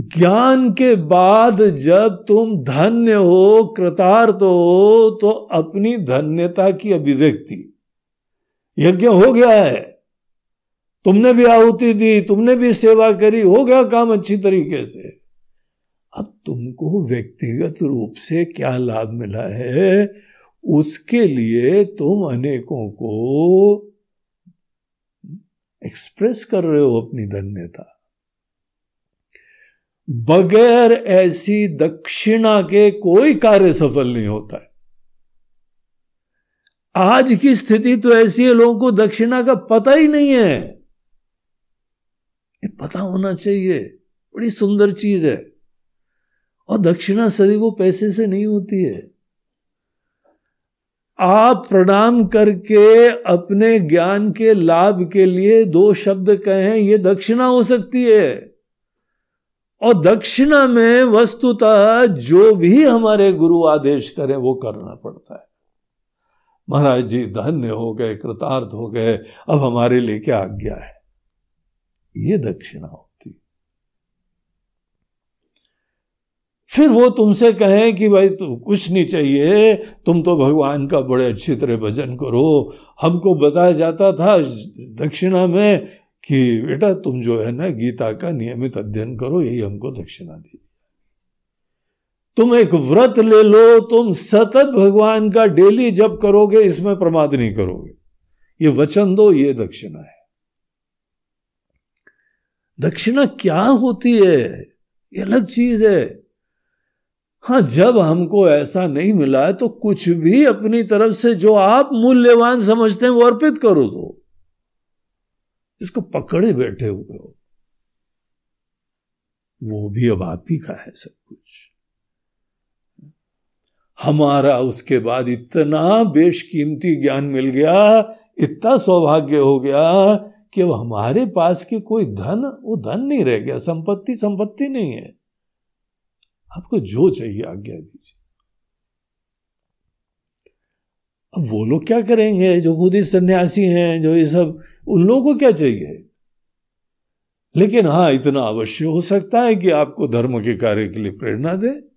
ज्ञान के बाद जब तुम धन्य हो, कृतार्थ हो तो अपनी धन्यता की अभिव्यक्ति। यज्ञ हो गया है। तुमने भी आहुति दी, तुमने भी सेवा करी, हो गया काम अच्छी तरीके से। अब तुमको व्यक्तिगत रूप से क्या लाभ मिला है? उसके लिए तुम अनेकों को एक्सप्रेस कर रहे हो अपनी धन्यता। बगैर ऐसी दक्षिणा के कोई कार्य सफल नहीं होता है। आज की स्थिति तो ऐसी है, लोगों को दक्षिणा का पता ही नहीं है। ये पता होना चाहिए, बड़ी सुंदर चीज़ है। और दक्षिणा सदी वो पैसे से नहीं होती है। आप प्रणाम करके अपने ज्ञान के लाभ के लिए दो शब्द कहें, ये दक्षिणा हो सकती है। और दक्षिणा में वस्तुतः जो भी हमारे गुरु आदेश करें, वो करना पड़ता है। महाराज जी, धन्य हो गए, कृतार्थ हो गए, अब हमारे लिए क्या आज्ञा है? ये दक्षिणा होती फिर वो तुमसे कहें कि भाई तुम कुछ नहीं चाहिए, तुम तो भगवान का बड़े अच्छी तरह भजन करो। हमको बताया जाता था दक्षिणा में कि बेटा तुम जो है ना गीता का नियमित अध्ययन करो, यही हमको दक्षिणा दी। तुम एक व्रत ले लो, तुम सतत भगवान का डेली जब करोगे, इसमें प्रमाद नहीं करोगे। ये वचन दो, ये दक्षिणा है। दक्षिणा क्या होती है? ये अलग चीज़ है। हाँ जब हमको ऐसा नहीं मिला है तो कुछ भी अपनी तरफ़ से जो आप मूल्यवान समझते हैं, वो अर्पित करो तो। जिसको पकड़े बैठे हुए हो। वो भी अब आप ही का है सब कुछ। हमारा उसके बाद इतना बेशकीमती ज्ञान मिल गया, इतना सौभाग्य हो गया, कि अब हमारे पास के कोई धन, वो धन नहीं रह गया, संपत्ति संपत्ति नहीं है। आपको जो चाहिए आज्ञा दीजिए। अब वो लोग क्या करेंगे? जो खुद ही सन्यासी हैं, जो ये सब, उन लोगों को क्या चाहिए? लेकिन हाँ इतना अवश्य हो सकता है कि आपको धर्म के कार्य के लिए प्रेरणा दे,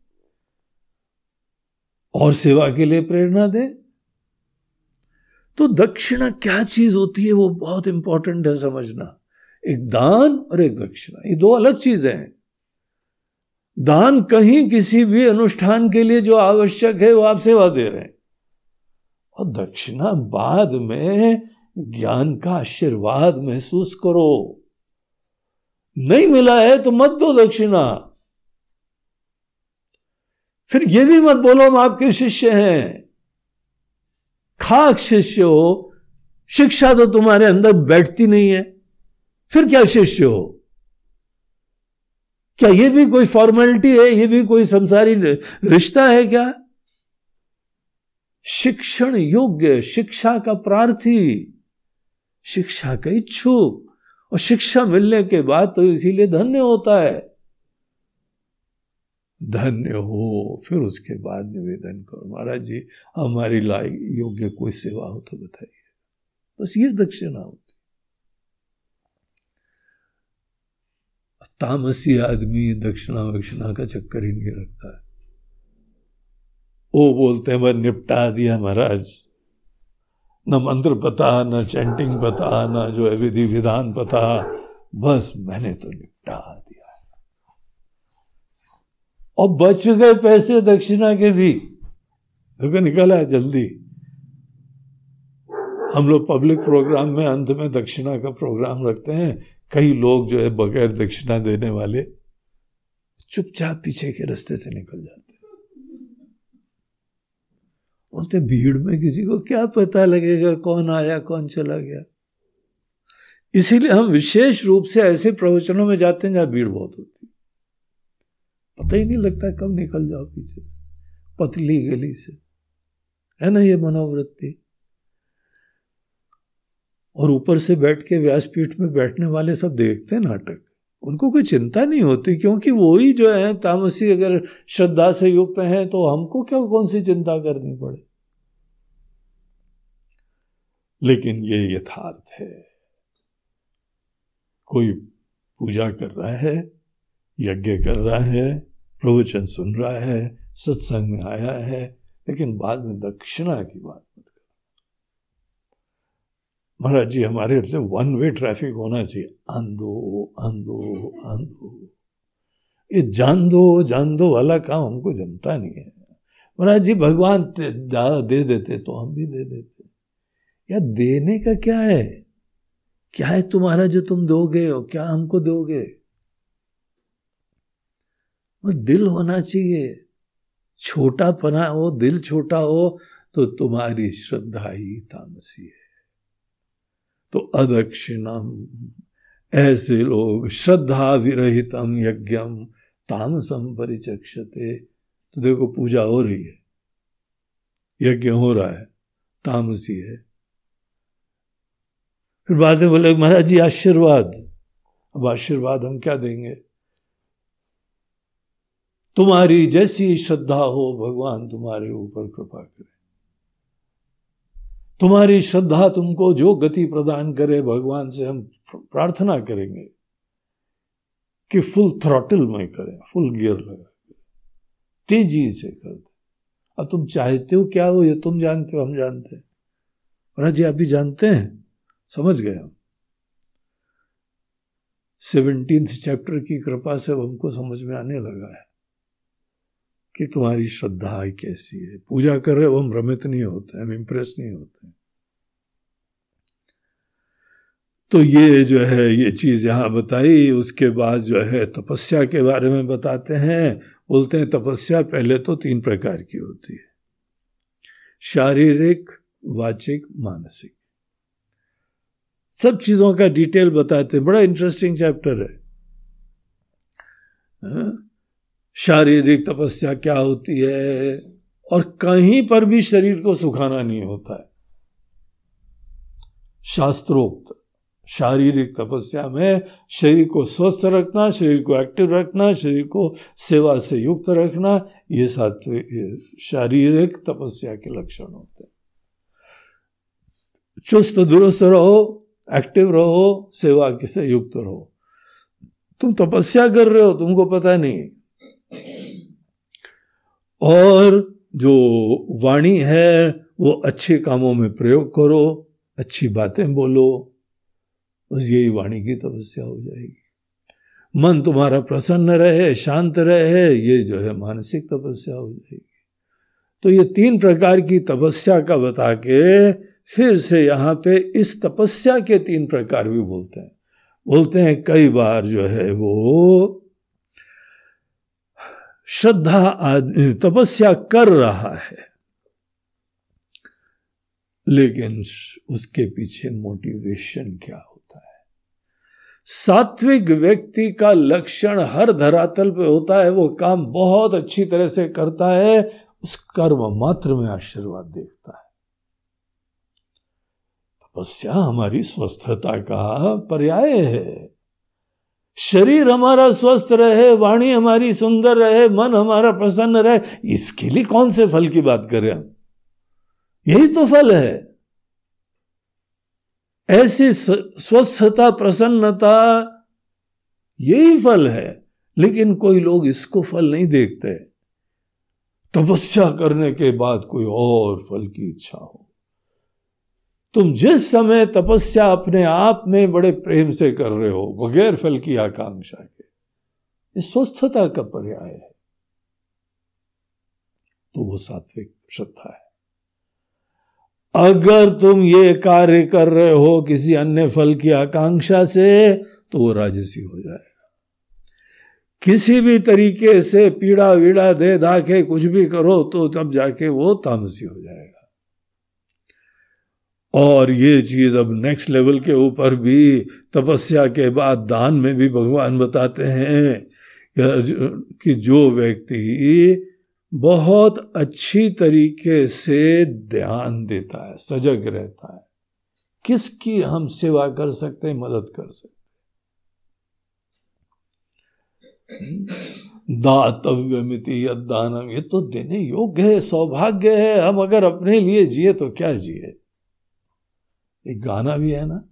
और सेवा के लिए प्रेरणा दे। तो दक्षिणा क्या चीज़ होती है, वो बहुत इंपॉर्टेंट है समझना। एक दान और एक दक्षिणा, ये दो अलग चीज़ें हैं। दान कहीं किसी भी अनुष्ठान के लिए जो आवश्यक है, वो आप सेवा दे रहे हैं। और दक्षिणा बाद में ज्ञान का आशीर्वाद महसूस करो। नहीं मिला है तो मत दो दक्षिणा। फिर ये भी मत बोलो, हम आपके शिष्य हैं। खाक शिष्य हो, शिक्षा तो तुम्हारे अंदर बैठती नहीं है। फिर क्या शिष्य हो? क्या ये भी कोई फॉर्मेलिटी है? ये भी कोई संसारी रिश्ता है क्या? शिक्षण योग्य, शिक्षा का प्रार्थी, शिक्षा का इच्छुक, और शिक्षा मिलने के बाद तो इसीलिए धन्य होता है। धन्य हो, फिर उसके बाद निवेदन करो। महाराज जी, हमारी लायक, योग्य कोई सेवा हो तो बताइए। बस ये दक्षिणा होती तामसी आदमी दक्षिणा वक्षिणा का चक्कर ही नहीं रखता है। वो बोलते हैं वह निपटा दिया महाराज। न मंत्र पता, न चैंटिंग पता, न जो है विधि विधान पता। बस मैंने तो निपटा दिया और बच गए पैसे दक्षिणा के भी। देखो, निकला है जल्दी। हम लोग पब्लिक प्रोग्राम में अंत में दक्षिणा का प्रोग्राम रखते हैं। कई लोग जो है बगैर दक्षिणा देने वाले चुपचाप पीछे के रास्ते से निकल जाते बोलते, भीड़ में किसी को क्या पता लगेगा कौन आया, कौन चला गया। इसीलिए हम विशेष रूप से ऐसे प्रवचनों में जाते हैं जहाँ भीड़ बहुत होती पता ही नहीं लगता कब निकल जाओ पीछे से, पतली गली से। है ना ये मनोवृत्ति? और ऊपर से बैठ के व्यासपीठ में बैठने वाले सब देखते हैं नाटक। उनको कोई चिंता नहीं होती, क्योंकि वो ही जो है, तामसी अगर श्रद्धा से युक्त हैं तो हमको क्या, कौन सी चिंता करनी पड़े? लेकिन ये यथार्थ है। कोई पूजा कर रहा है, यज्ञ कर रहा है, प्रवचन सुन रहा है, सत्संग में आया है, लेकिन बाद में दक्षिणा की बात। महाराज जी, हमारे से वन वे ट्रैफ़िक होना चाहिए। आंदो आंदो आंदो ये जान दो जान दो वाला काम हमको जमता नहीं है। महाराज जी, भगवान ज़्यादा दे देते तो हम भी दे देते। या देने का क्या है? क्या है तुम्हारा जो तुम दोगे और क्या हमको दोगे? वो दिल होना चाहिए। छोटा पना हो, दिल छोटा हो तो तुम्हारी श्रद्धा ही तामसी है। तो अदक्षिणम। ऐसे लोग श्रद्धा विरहितम यज्ञम तामसम परिचक्षते। तो देखो, पूजा हो रही है। यज्ञ हो रहा है, तामसी है। फिर बाद में बोले, महाराज जी, आशीर्वाद। अब आशीर्वाद हम क्या देंगे? तुम्हारी जैसी श्रद्धा हो, भगवान तुम्हारे ऊपर कृपा करे। तुम्हारी श्रद्धा तुमको जो गति प्रदान करे, भगवान से हम प्रार्थना करेंगे कि फुल थ्रॉटल में करें, फुल गियर लगा तेज़ी से कर दे। अब तुम चाहते हो क्या हो, ये तुम जानते हो, हम जानते हैं। महाराज जी आप भी जानते हैं? समझ गए हम? सेवनटींथ चैप्टर की कृपा से हमको समझ में आने लगा है। कि तुम्हारी श्रद्धा कैसी है। पूजा कर रहे हो, हम भ्रमित नहीं होते, हम इंप्रेस नहीं होते। तो ये जो है, ये चीज़ यहाँ बताई, उसके बाद जो है तपस्या के बारे में बताते हैं। बोलते हैं, तपस्या पहले तो तीन प्रकार की होती है। शारीरिक, वाचिक, मानसिक। सब चीज़ों का डिटेल बताते हैं। बड़ा इंटरेस्टिंग चैप्टर है। हाँ? शारीरिक तपस्या क्या होती है? और कहीं पर भी शरीर को सुखाना नहीं होता है। शास्त्रोक्त, शारीरिक तपस्या में शरीर को स्वस्थ रखना, शरीर को एक्टिव रखना, शरीर को सेवा से युक्त रखना, ये सात्विक शारीरिक तपस्या के लक्षण होते हैं। चुस्त दुरुस्त रहो एक्टिव रहो, सेवा से युक्त रहो। तुम तपस्या कर रहे हो, तुमको पता नहीं। और जो वाणी है, वो अच्छे कामों में प्रयोग करो, अच्छी बातें बोलो, बस यही वाणी की तपस्या हो जाएगी। मन तुम्हारा प्रसन्न रहे, शांत रहे, ये जो है मानसिक तपस्या हो जाएगी। तो ये तीन प्रकार की तपस्या का बता के फिर से यहाँ पे इस तपस्या के तीन प्रकार भी बोलते हैं। बोलते हैं कई बार जो है वो श्रद्धा आदमी, तपस्या कर रहा है। लेकिन उसके पीछे मोटिवेशन क्या होता है? सात्विक व्यक्ति का लक्षण हर धरातल पे होता है, वो काम बहुत अच्छी तरह से करता है, उस कर्म मात्र में आशीर्वाद देखता है। तपस्या हमारी स्वस्थता का पर्याय है। शरीर हमारा स्वस्थ रहे, वाणी हमारी सुंदर रहे, मन हमारा प्रसन्न रहे, इसके लिए कौन से फल की बात करें हम? यही तो फल है। ऐसी स्वस्थता, प्रसन्नता, यही फल है। लेकिन कोई लोग इसको फल नहीं देखते। तपस्या करने के बाद कोई और फल की इच्छा हो। तुम जिस समय तपस्या अपने आप में बड़े प्रेम से कर रहे हो, बगैर फल की आकांक्षा के, ये स्वस्थता का पर्याय है। तो वो सात्विक श्रद्धा है। अगर तुम ये कार्य कर रहे हो किसी अन्य फल की आकांक्षा से तो वो राजसी हो जाएगा। किसी भी तरीके से पीड़ा वीड़ा दे दाखे कुछ भी करो तो तब जाके वो तामसी हो जाएगा। और ये चीज़ अब नेक्स्ट लेवल के ऊपर भी तपस्या के बाद दान में भी भगवान बताते हैं कि जो व्यक्ति बहुत अच्छी तरीके से ध्यान देता है, सजग रहता है, किसकी हम सेवा कर सकते हैं, मदद कर सकते दातव्य दातव्यमिति दानम ये तो देने योग्य है, सौभाग्य है, हम अगर अपने लिए जिए तो क्या जिए? एक गाना भी है ना?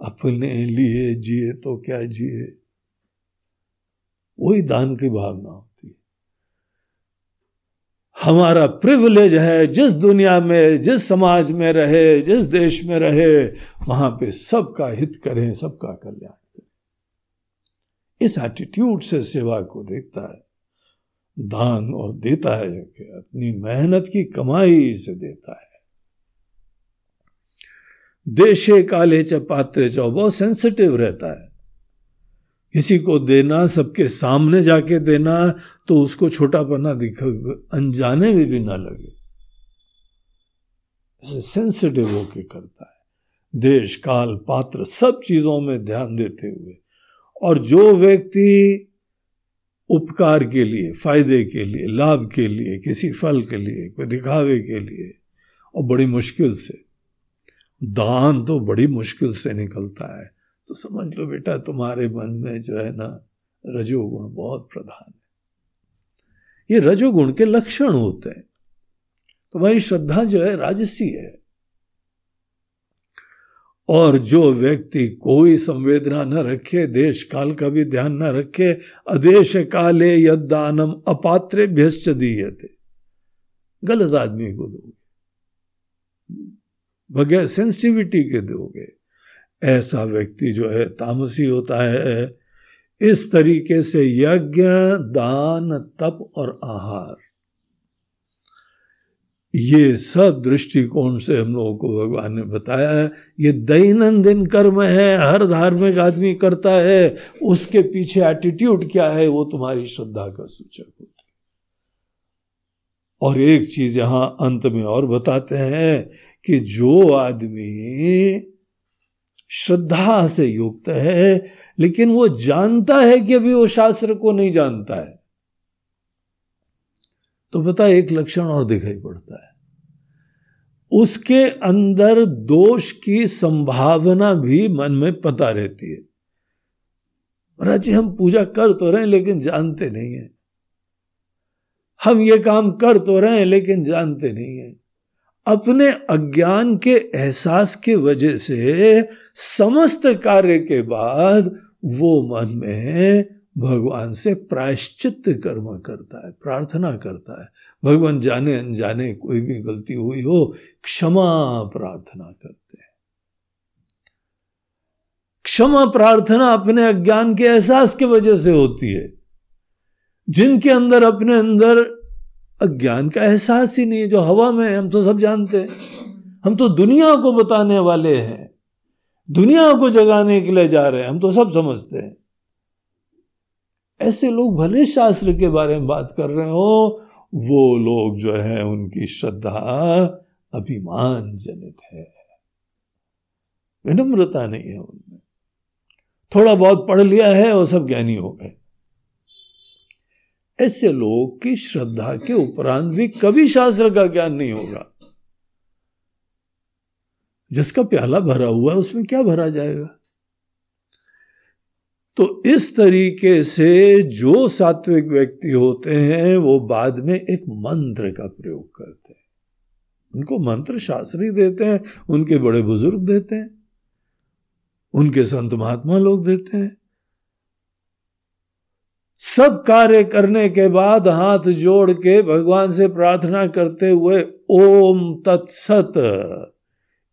अपने लिए जिए तो क्या जिए? वही दान की भावना होती है। हमारा प्रिविलेज है जिस दुनिया में, जिस समाज में रहे, जिस देश में रहे, वहाँ पे सबका हित करें, सबका कल्याण करें। इस एटीट्यूड से सेवा को देखता है। दान और देता है, अपनी मेहनत की कमाई से देता है। देशे काले च पात्र चो बहुत सेंसिटिव रहता है। किसी को देना, सबके सामने जाके देना तो उसको छोटा पना दिख, अनजाने में भी ना लगे। ऐसे सेंसिटिव होके करता है। देश, काल, पात्र, सब चीज़ों में ध्यान देते हुए। और जो व्यक्ति उपकार के लिए, फ़ायदे के लिए, लाभ के लिए, किसी फल के लिए, कोई दिखावे के लिए, और बड़ी मुश्किल से दान तो बड़ी मुश्किल से निकलता है। तो समझ लो बेटा, तुम्हारे मन में जो है ना, रजोगुण बहुत प्रधान है। ये रजोगुण के लक्षण होते हैं। तुम्हारी श्रद्धा जो है राजसी है। और जो व्यक्ति कोई संवेदना न रखे देश काल का भी ध्यान न रखे, अदेश काले यदानम अपात्रे भ्यश्च दिए थे गलत आदमी को दोगे। बगैर सेंसिटिविटी के दोगे। ऐसा व्यक्ति जो है, तामसी होता है। इस तरीके से यज्ञ, दान, तप और आहार। ये सब दृष्टिकोण से हम लोगों को भगवान ने बताया है। ये दैनंदिन कर्म है, हर धार्मिक आदमी करता है। उसके पीछे एटीट्यूड क्या है, वो तुम्हारी श्रद्धा का सूचक होता है। और एक चीज़ यहाँ अंत में और बताते हैं कि जो आदमी श्रद्धा से युक्त है, लेकिन वो जानता है कि अभी वो शास्त्र को नहीं जानता है। तो पता एक लक्षण और दिखाई पड़ता है। उसके अंदर दोष की संभावना भी मन में पता रहती है। महाराज जी, हम पूजा कर तो रहे हैं, लेकिन जानते नहीं है। हम ये काम कर तो रहे हैं, लेकिन जानते नहीं है। अपने अज्ञान के एहसास के वजह से समस्त कार्य के बाद वो मन में भगवान से प्रायश्चित कर्म करता है, प्रार्थना करता है। भगवान जाने अनजाने कोई भी गलती हुई हो, क्षमा प्रार्थना करते हैं। क्षमा प्रार्थना अपने अज्ञान के एहसास के वजह से होती है। जिनके अंदर अपने अंदर अज्ञान का एहसास ही नहीं है, जो हवा में हम तो सब जानते हैं। हम तो दुनिया को बताने वाले हैं। दुनिया को जगाने के लिए जा रहे हैं, हम तो सब समझते हैं। ऐसे लोग भले शास्त्र के बारे में बात कर रहे हो, वो लोग जो है, उनकी श्रद्धा अभिमान जनित है। विनम्रता नहीं है उनमें। थोड़ा बहुत पढ़ लिया है और सब ज्ञानी हो गए। ऐसे लोग की श्रद्धा के उपरांत भी कभी शास्त्र का ज्ञान नहीं होगा। जिसका प्याला भरा हुआ है, उसमें क्या भरा जाएगा? तो इस तरीके से जो सात्विक व्यक्ति होते हैं, वो बाद में एक मंत्र का प्रयोग करते हैं। उनको मंत्र शास्त्री देते हैं, उनके बड़े बुज़ुर्ग देते हैं, उनके संत महात्मा लोग देते हैं। सब कार्य करने के बाद हाथ जोड़ के भगवान से प्रार्थना करते हुए ओम तत्सत।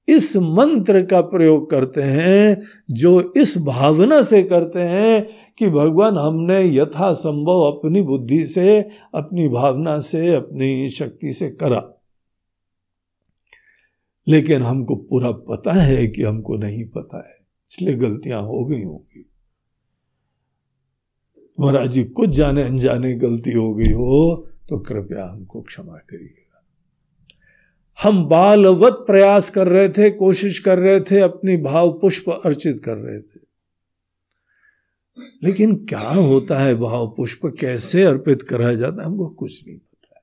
इस मंत्र का प्रयोग करते हैं, जो इस भावना से करते हैं कि भगवान हमने यथा संभव अपनी बुद्धि से, अपनी भावना से, अपनी शक्ति से करा। लेकिन हमको पूरा पता है कि हमको नहीं पता है, इसलिए गलतियाँ हो गई होंगी। महाराज जी, कुछ जाने अनजाने गलती हो गई हो तो कृपया हमको क्षमा करिएगा। हम बालवत प्रयास कर रहे थे, कोशिश कर रहे थे, अपनी भाव पुष्प अर्चित कर रहे थे। लेकिन क्या होता है, भाव पुष्प कैसे अर्पित कराया जाता है, हमको कुछ नहीं पता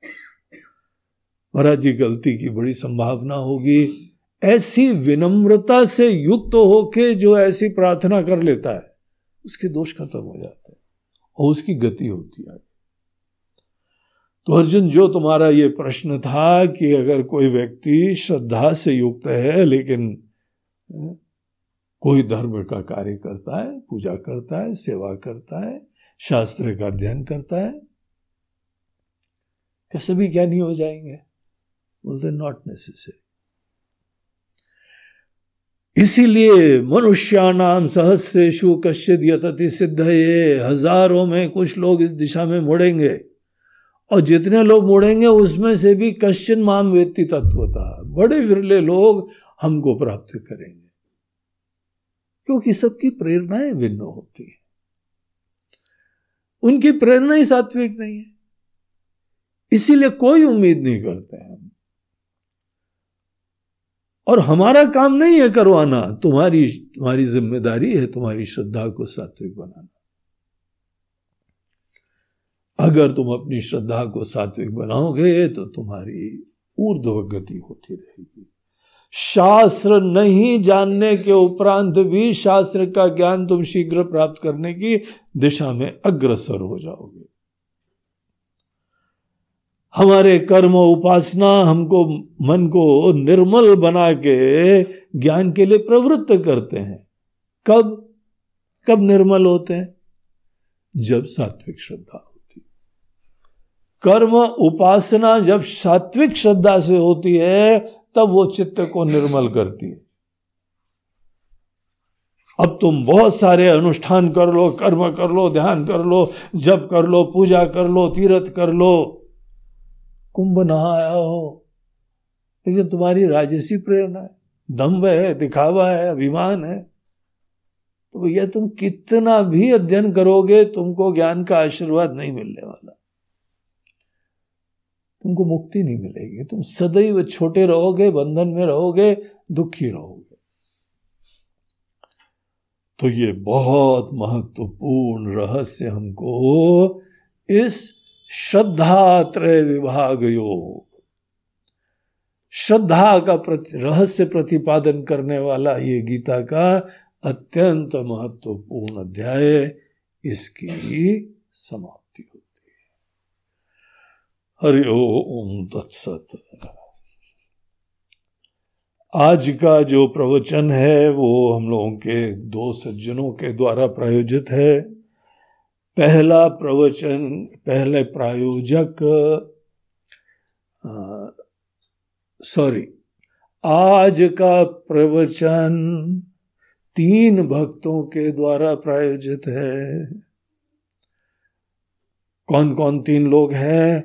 महाराज जी, गलती की बड़ी संभावना होगी। ऐसी विनम्रता से युक्त होके जो ऐसी प्रार्थना कर लेता है, उसके दोष खत्म हो जाते और उसकी गति होती है तो अर्जुन, जो तुम्हारा ये प्रश्न था कि अगर कोई व्यक्ति श्रद्धा से युक्त है, लेकिन कोई धर्म का कार्य करता है, पूजा करता है, सेवा करता है, शास्त्र का अध्ययन करता है, क्या सभी ज्ञानी हो जाएँगे? बोलते नॉट नेसेसरी इसीलिए मनुष्यानाम सहस्रेशु कश्चित यतति सिद्ध ये हज़ारों में कुछ लोग इस दिशा में मुड़ेंगे। और जितने लोग मुड़ेंगे, उसमें से भी कश्चिन माम वेत्ति तत्व था बड़े विरले लोग हमको प्राप्त करेंगे। क्योंकि सबकी प्रेरणाएँ भिन्न होती है। उनकी प्रेरणा ही सात्विक नहीं है। इसीलिए कोई उम्मीद नहीं करते हैं हम। और हमारा काम नहीं है करवाना, तुम्हारी तुम्हारी ज़िम्मेदारी है तुम्हारी श्रद्धा को सात्विक बनाना। अगर तुम अपनी श्रद्धा को सात्विक बनाओगे तो तुम्हारी ऊर्ध्व गति होती रहेगी। शास्त्र नहीं जानने के उपरांत भी शास्त्र का ज्ञान तुम शीघ्र प्राप्त करने की दिशा में अग्रसर हो जाओगे। हमारे कर्म उपासना हमको, मन को निर्मल बना के ज्ञान के लिए प्रवृत्त करते हैं। कब? कब निर्मल होते हैं? जब सात्विक श्रद्धा होती कर्म उपासना जब सात्विक श्रद्धा से होती है, तब वो चित्त को निर्मल करती है। अब तुम बहुत सारे अनुष्ठान कर लो, कर्म कर लो, ध्यान कर लो, जप कर लो, पूजा कर लो, तीर्थ कर लो। कुंभ नहाया हो। लेकिन तुम्हारी राजसी प्रेरणा है। दम्भ है, दिखावा है, अभिमान है। तो भैया, तुम कितना भी अध्ययन करोगे, तुमको ज्ञान का आशीर्वाद नहीं मिलने वाला। तुमको मुक्ति नहीं मिलेगी। तुम सदैव छोटे रहोगे, बंधन में रहोगे, दुखी रहोगे। तो ये बहुत महत्वपूर्ण रहस्य हमको इस श्रद्धा त्रय विभाग योग श्रद्धा का प्रति, रहस्य प्रतिपादन करने वाला ये गीता का अत्यंत महत्वपूर्ण अध्याय इसकी समाप्ति होती है। हरि ओम तत्सत। आज का जो प्रवचन है वो हम लोगों के दो सज्जनों के द्वारा प्रायोजित है। पहला प्रवचन, पहले प्रायोजक सॉरी आज का प्रवचन तीन भक्तों के द्वारा प्रायोजित है। कौन कौन तीन लोग हैं?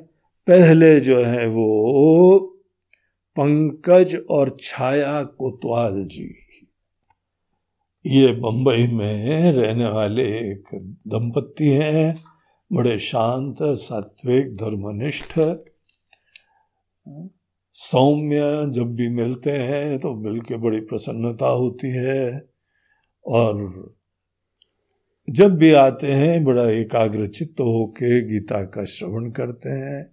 पहले जो है वो पंकज और छाया कोतवाल जी। ये बंबई में रहने वाले एक दंपत्ति हैं, बड़े शांत, सात्विक, धर्मनिष्ठ। सौम्य जब भी मिलते हैं तो मिलके बड़ी प्रसन्नता होती है और जब भी आते हैं बड़ा एकाग्र चित्त होके गीता का श्रवण करते हैं।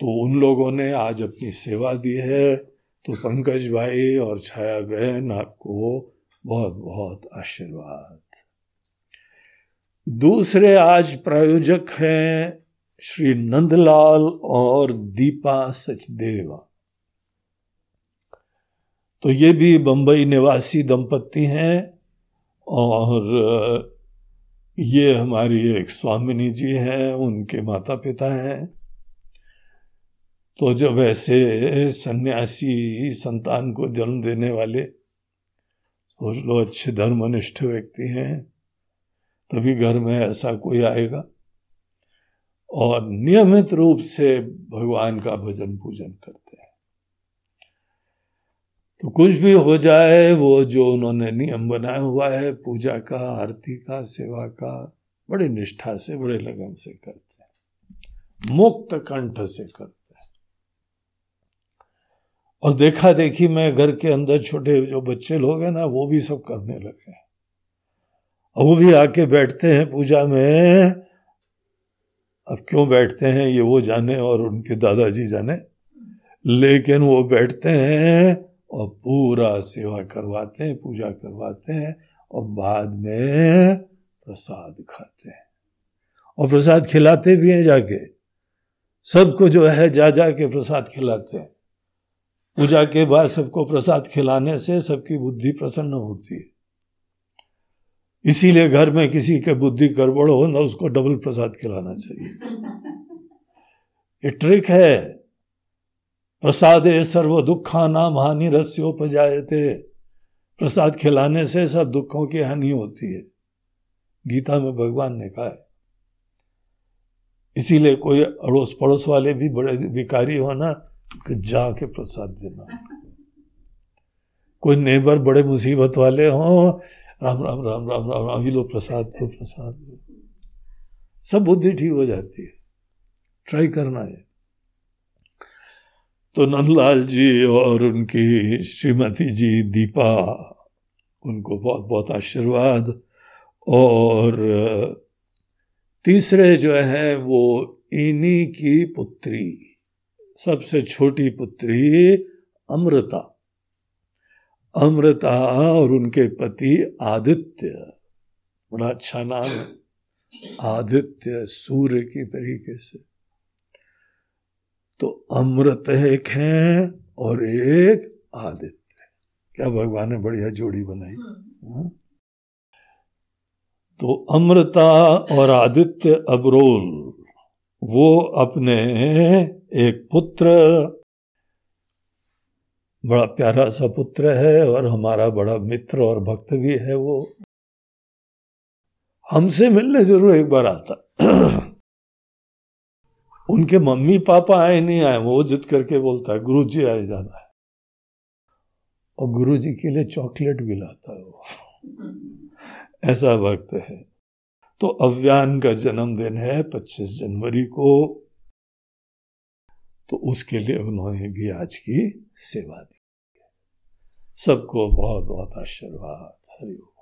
तो उन लोगों ने आज अपनी सेवा दी है। तो पंकज भाई और छाया बहन आपको बहुत बहुत आशीर्वाद। दूसरे आज प्रायोजक हैं श्री नंदलाल और दीपा सचदेवा। तो ये भी बंबई निवासी दंपत्ति हैं और ये हमारी एक स्वामिनी जी हैं, उनके माता पिता हैं। तो जब ऐसे सन्यासी संतान को जन्म देने वाले सोच लो अच्छे धर्मनिष्ठ व्यक्ति हैं, तभी घर में ऐसा कोई आएगा। और नियमित रूप से भगवान का भजन पूजन करते हैं। तो कुछ भी हो जाए, वो जो उन्होंने नियम बनाया हुआ है, पूजा का, आरती का, सेवा का, बड़ी निष्ठा से, बड़े लगन से करते हैं। मुक्त कंठ से करते और देखा देखी मैं घर के अंदर छोटे जो बच्चे लोग हैं ना, वो भी सब करने लगे और वो भी आके बैठते हैं पूजा में। अब क्यों बैठते हैं, ये वो जाने और उनके दादाजी जाने। लेकिन वो बैठते हैं और पूरा सेवा करवाते हैं, पूजा करवाते हैं और बाद में प्रसाद खाते हैं। और प्रसाद खिलाते भी हैं जाके। सबको जो है जा जा के प्रसाद खिलाते हैं। पूजा के बाद सबको प्रसाद खिलाने से सबकी बुद्धि प्रसन्न होती है। इसीलिए घर में किसी के बुद्धि गड़बड़ हो, ना उसको डबल प्रसाद खिलाना चाहिए। ये ट्रिक है। प्रसादे सर्व दुखा नाम हानि रस्योपजायते। प्रसाद खिलाने से सब दुखों की हानि होती है। गीता में भगवान ने कहा है। इसीलिए कोई अड़ोस पड़ोस वाले भी बड़े विकारी हो ना कि जाके प्रसाद देना। कोई नेबर बड़े मुसीबत वाले हों, राम राम राम राम राम राम लो प्रसाद दो प्रसाद। सब बुद्धि ठीक हो जाती है। ट्राई करना है। तो नंदलाल जी और उनकी श्रीमती जी दीपा, उनको बहुत बहुत आशीर्वाद। और, तीसरे जो है वो इन्हीं की पुत्री। सबसे छोटी पुत्री अमृता। अमृता और उनके पति आदित्य। बड़ा अच्छा नाम है। आदित्य सूर्य की तरीके से। तो अमृत एक है और एक आदित्य। क्या भगवान ने बढ़िया जोड़ी बनाई? हाँ? तो अमृता और आदित्य अबरोल वो अपने एक पुत्र। बड़ा प्यारा सा पुत्र है और हमारा बड़ा मित्र और भक्त भी है वो। हमसे मिलने ज़रूर एक बार आता। उनके मम्मी पापा आए नहीं आए, वो जिद करके बोलता है गुरु जी आए जाना है। और गुरु जी के लिए चॉकलेट भी लाता है वो। ऐसा भक्त है। तो अव्यान का जन्मदिन है 25 जनवरी को। तो उसके लिए उन्होंने भी आज की सेवा दी। सबको बहुत बहुत आशीर्वाद हरिओम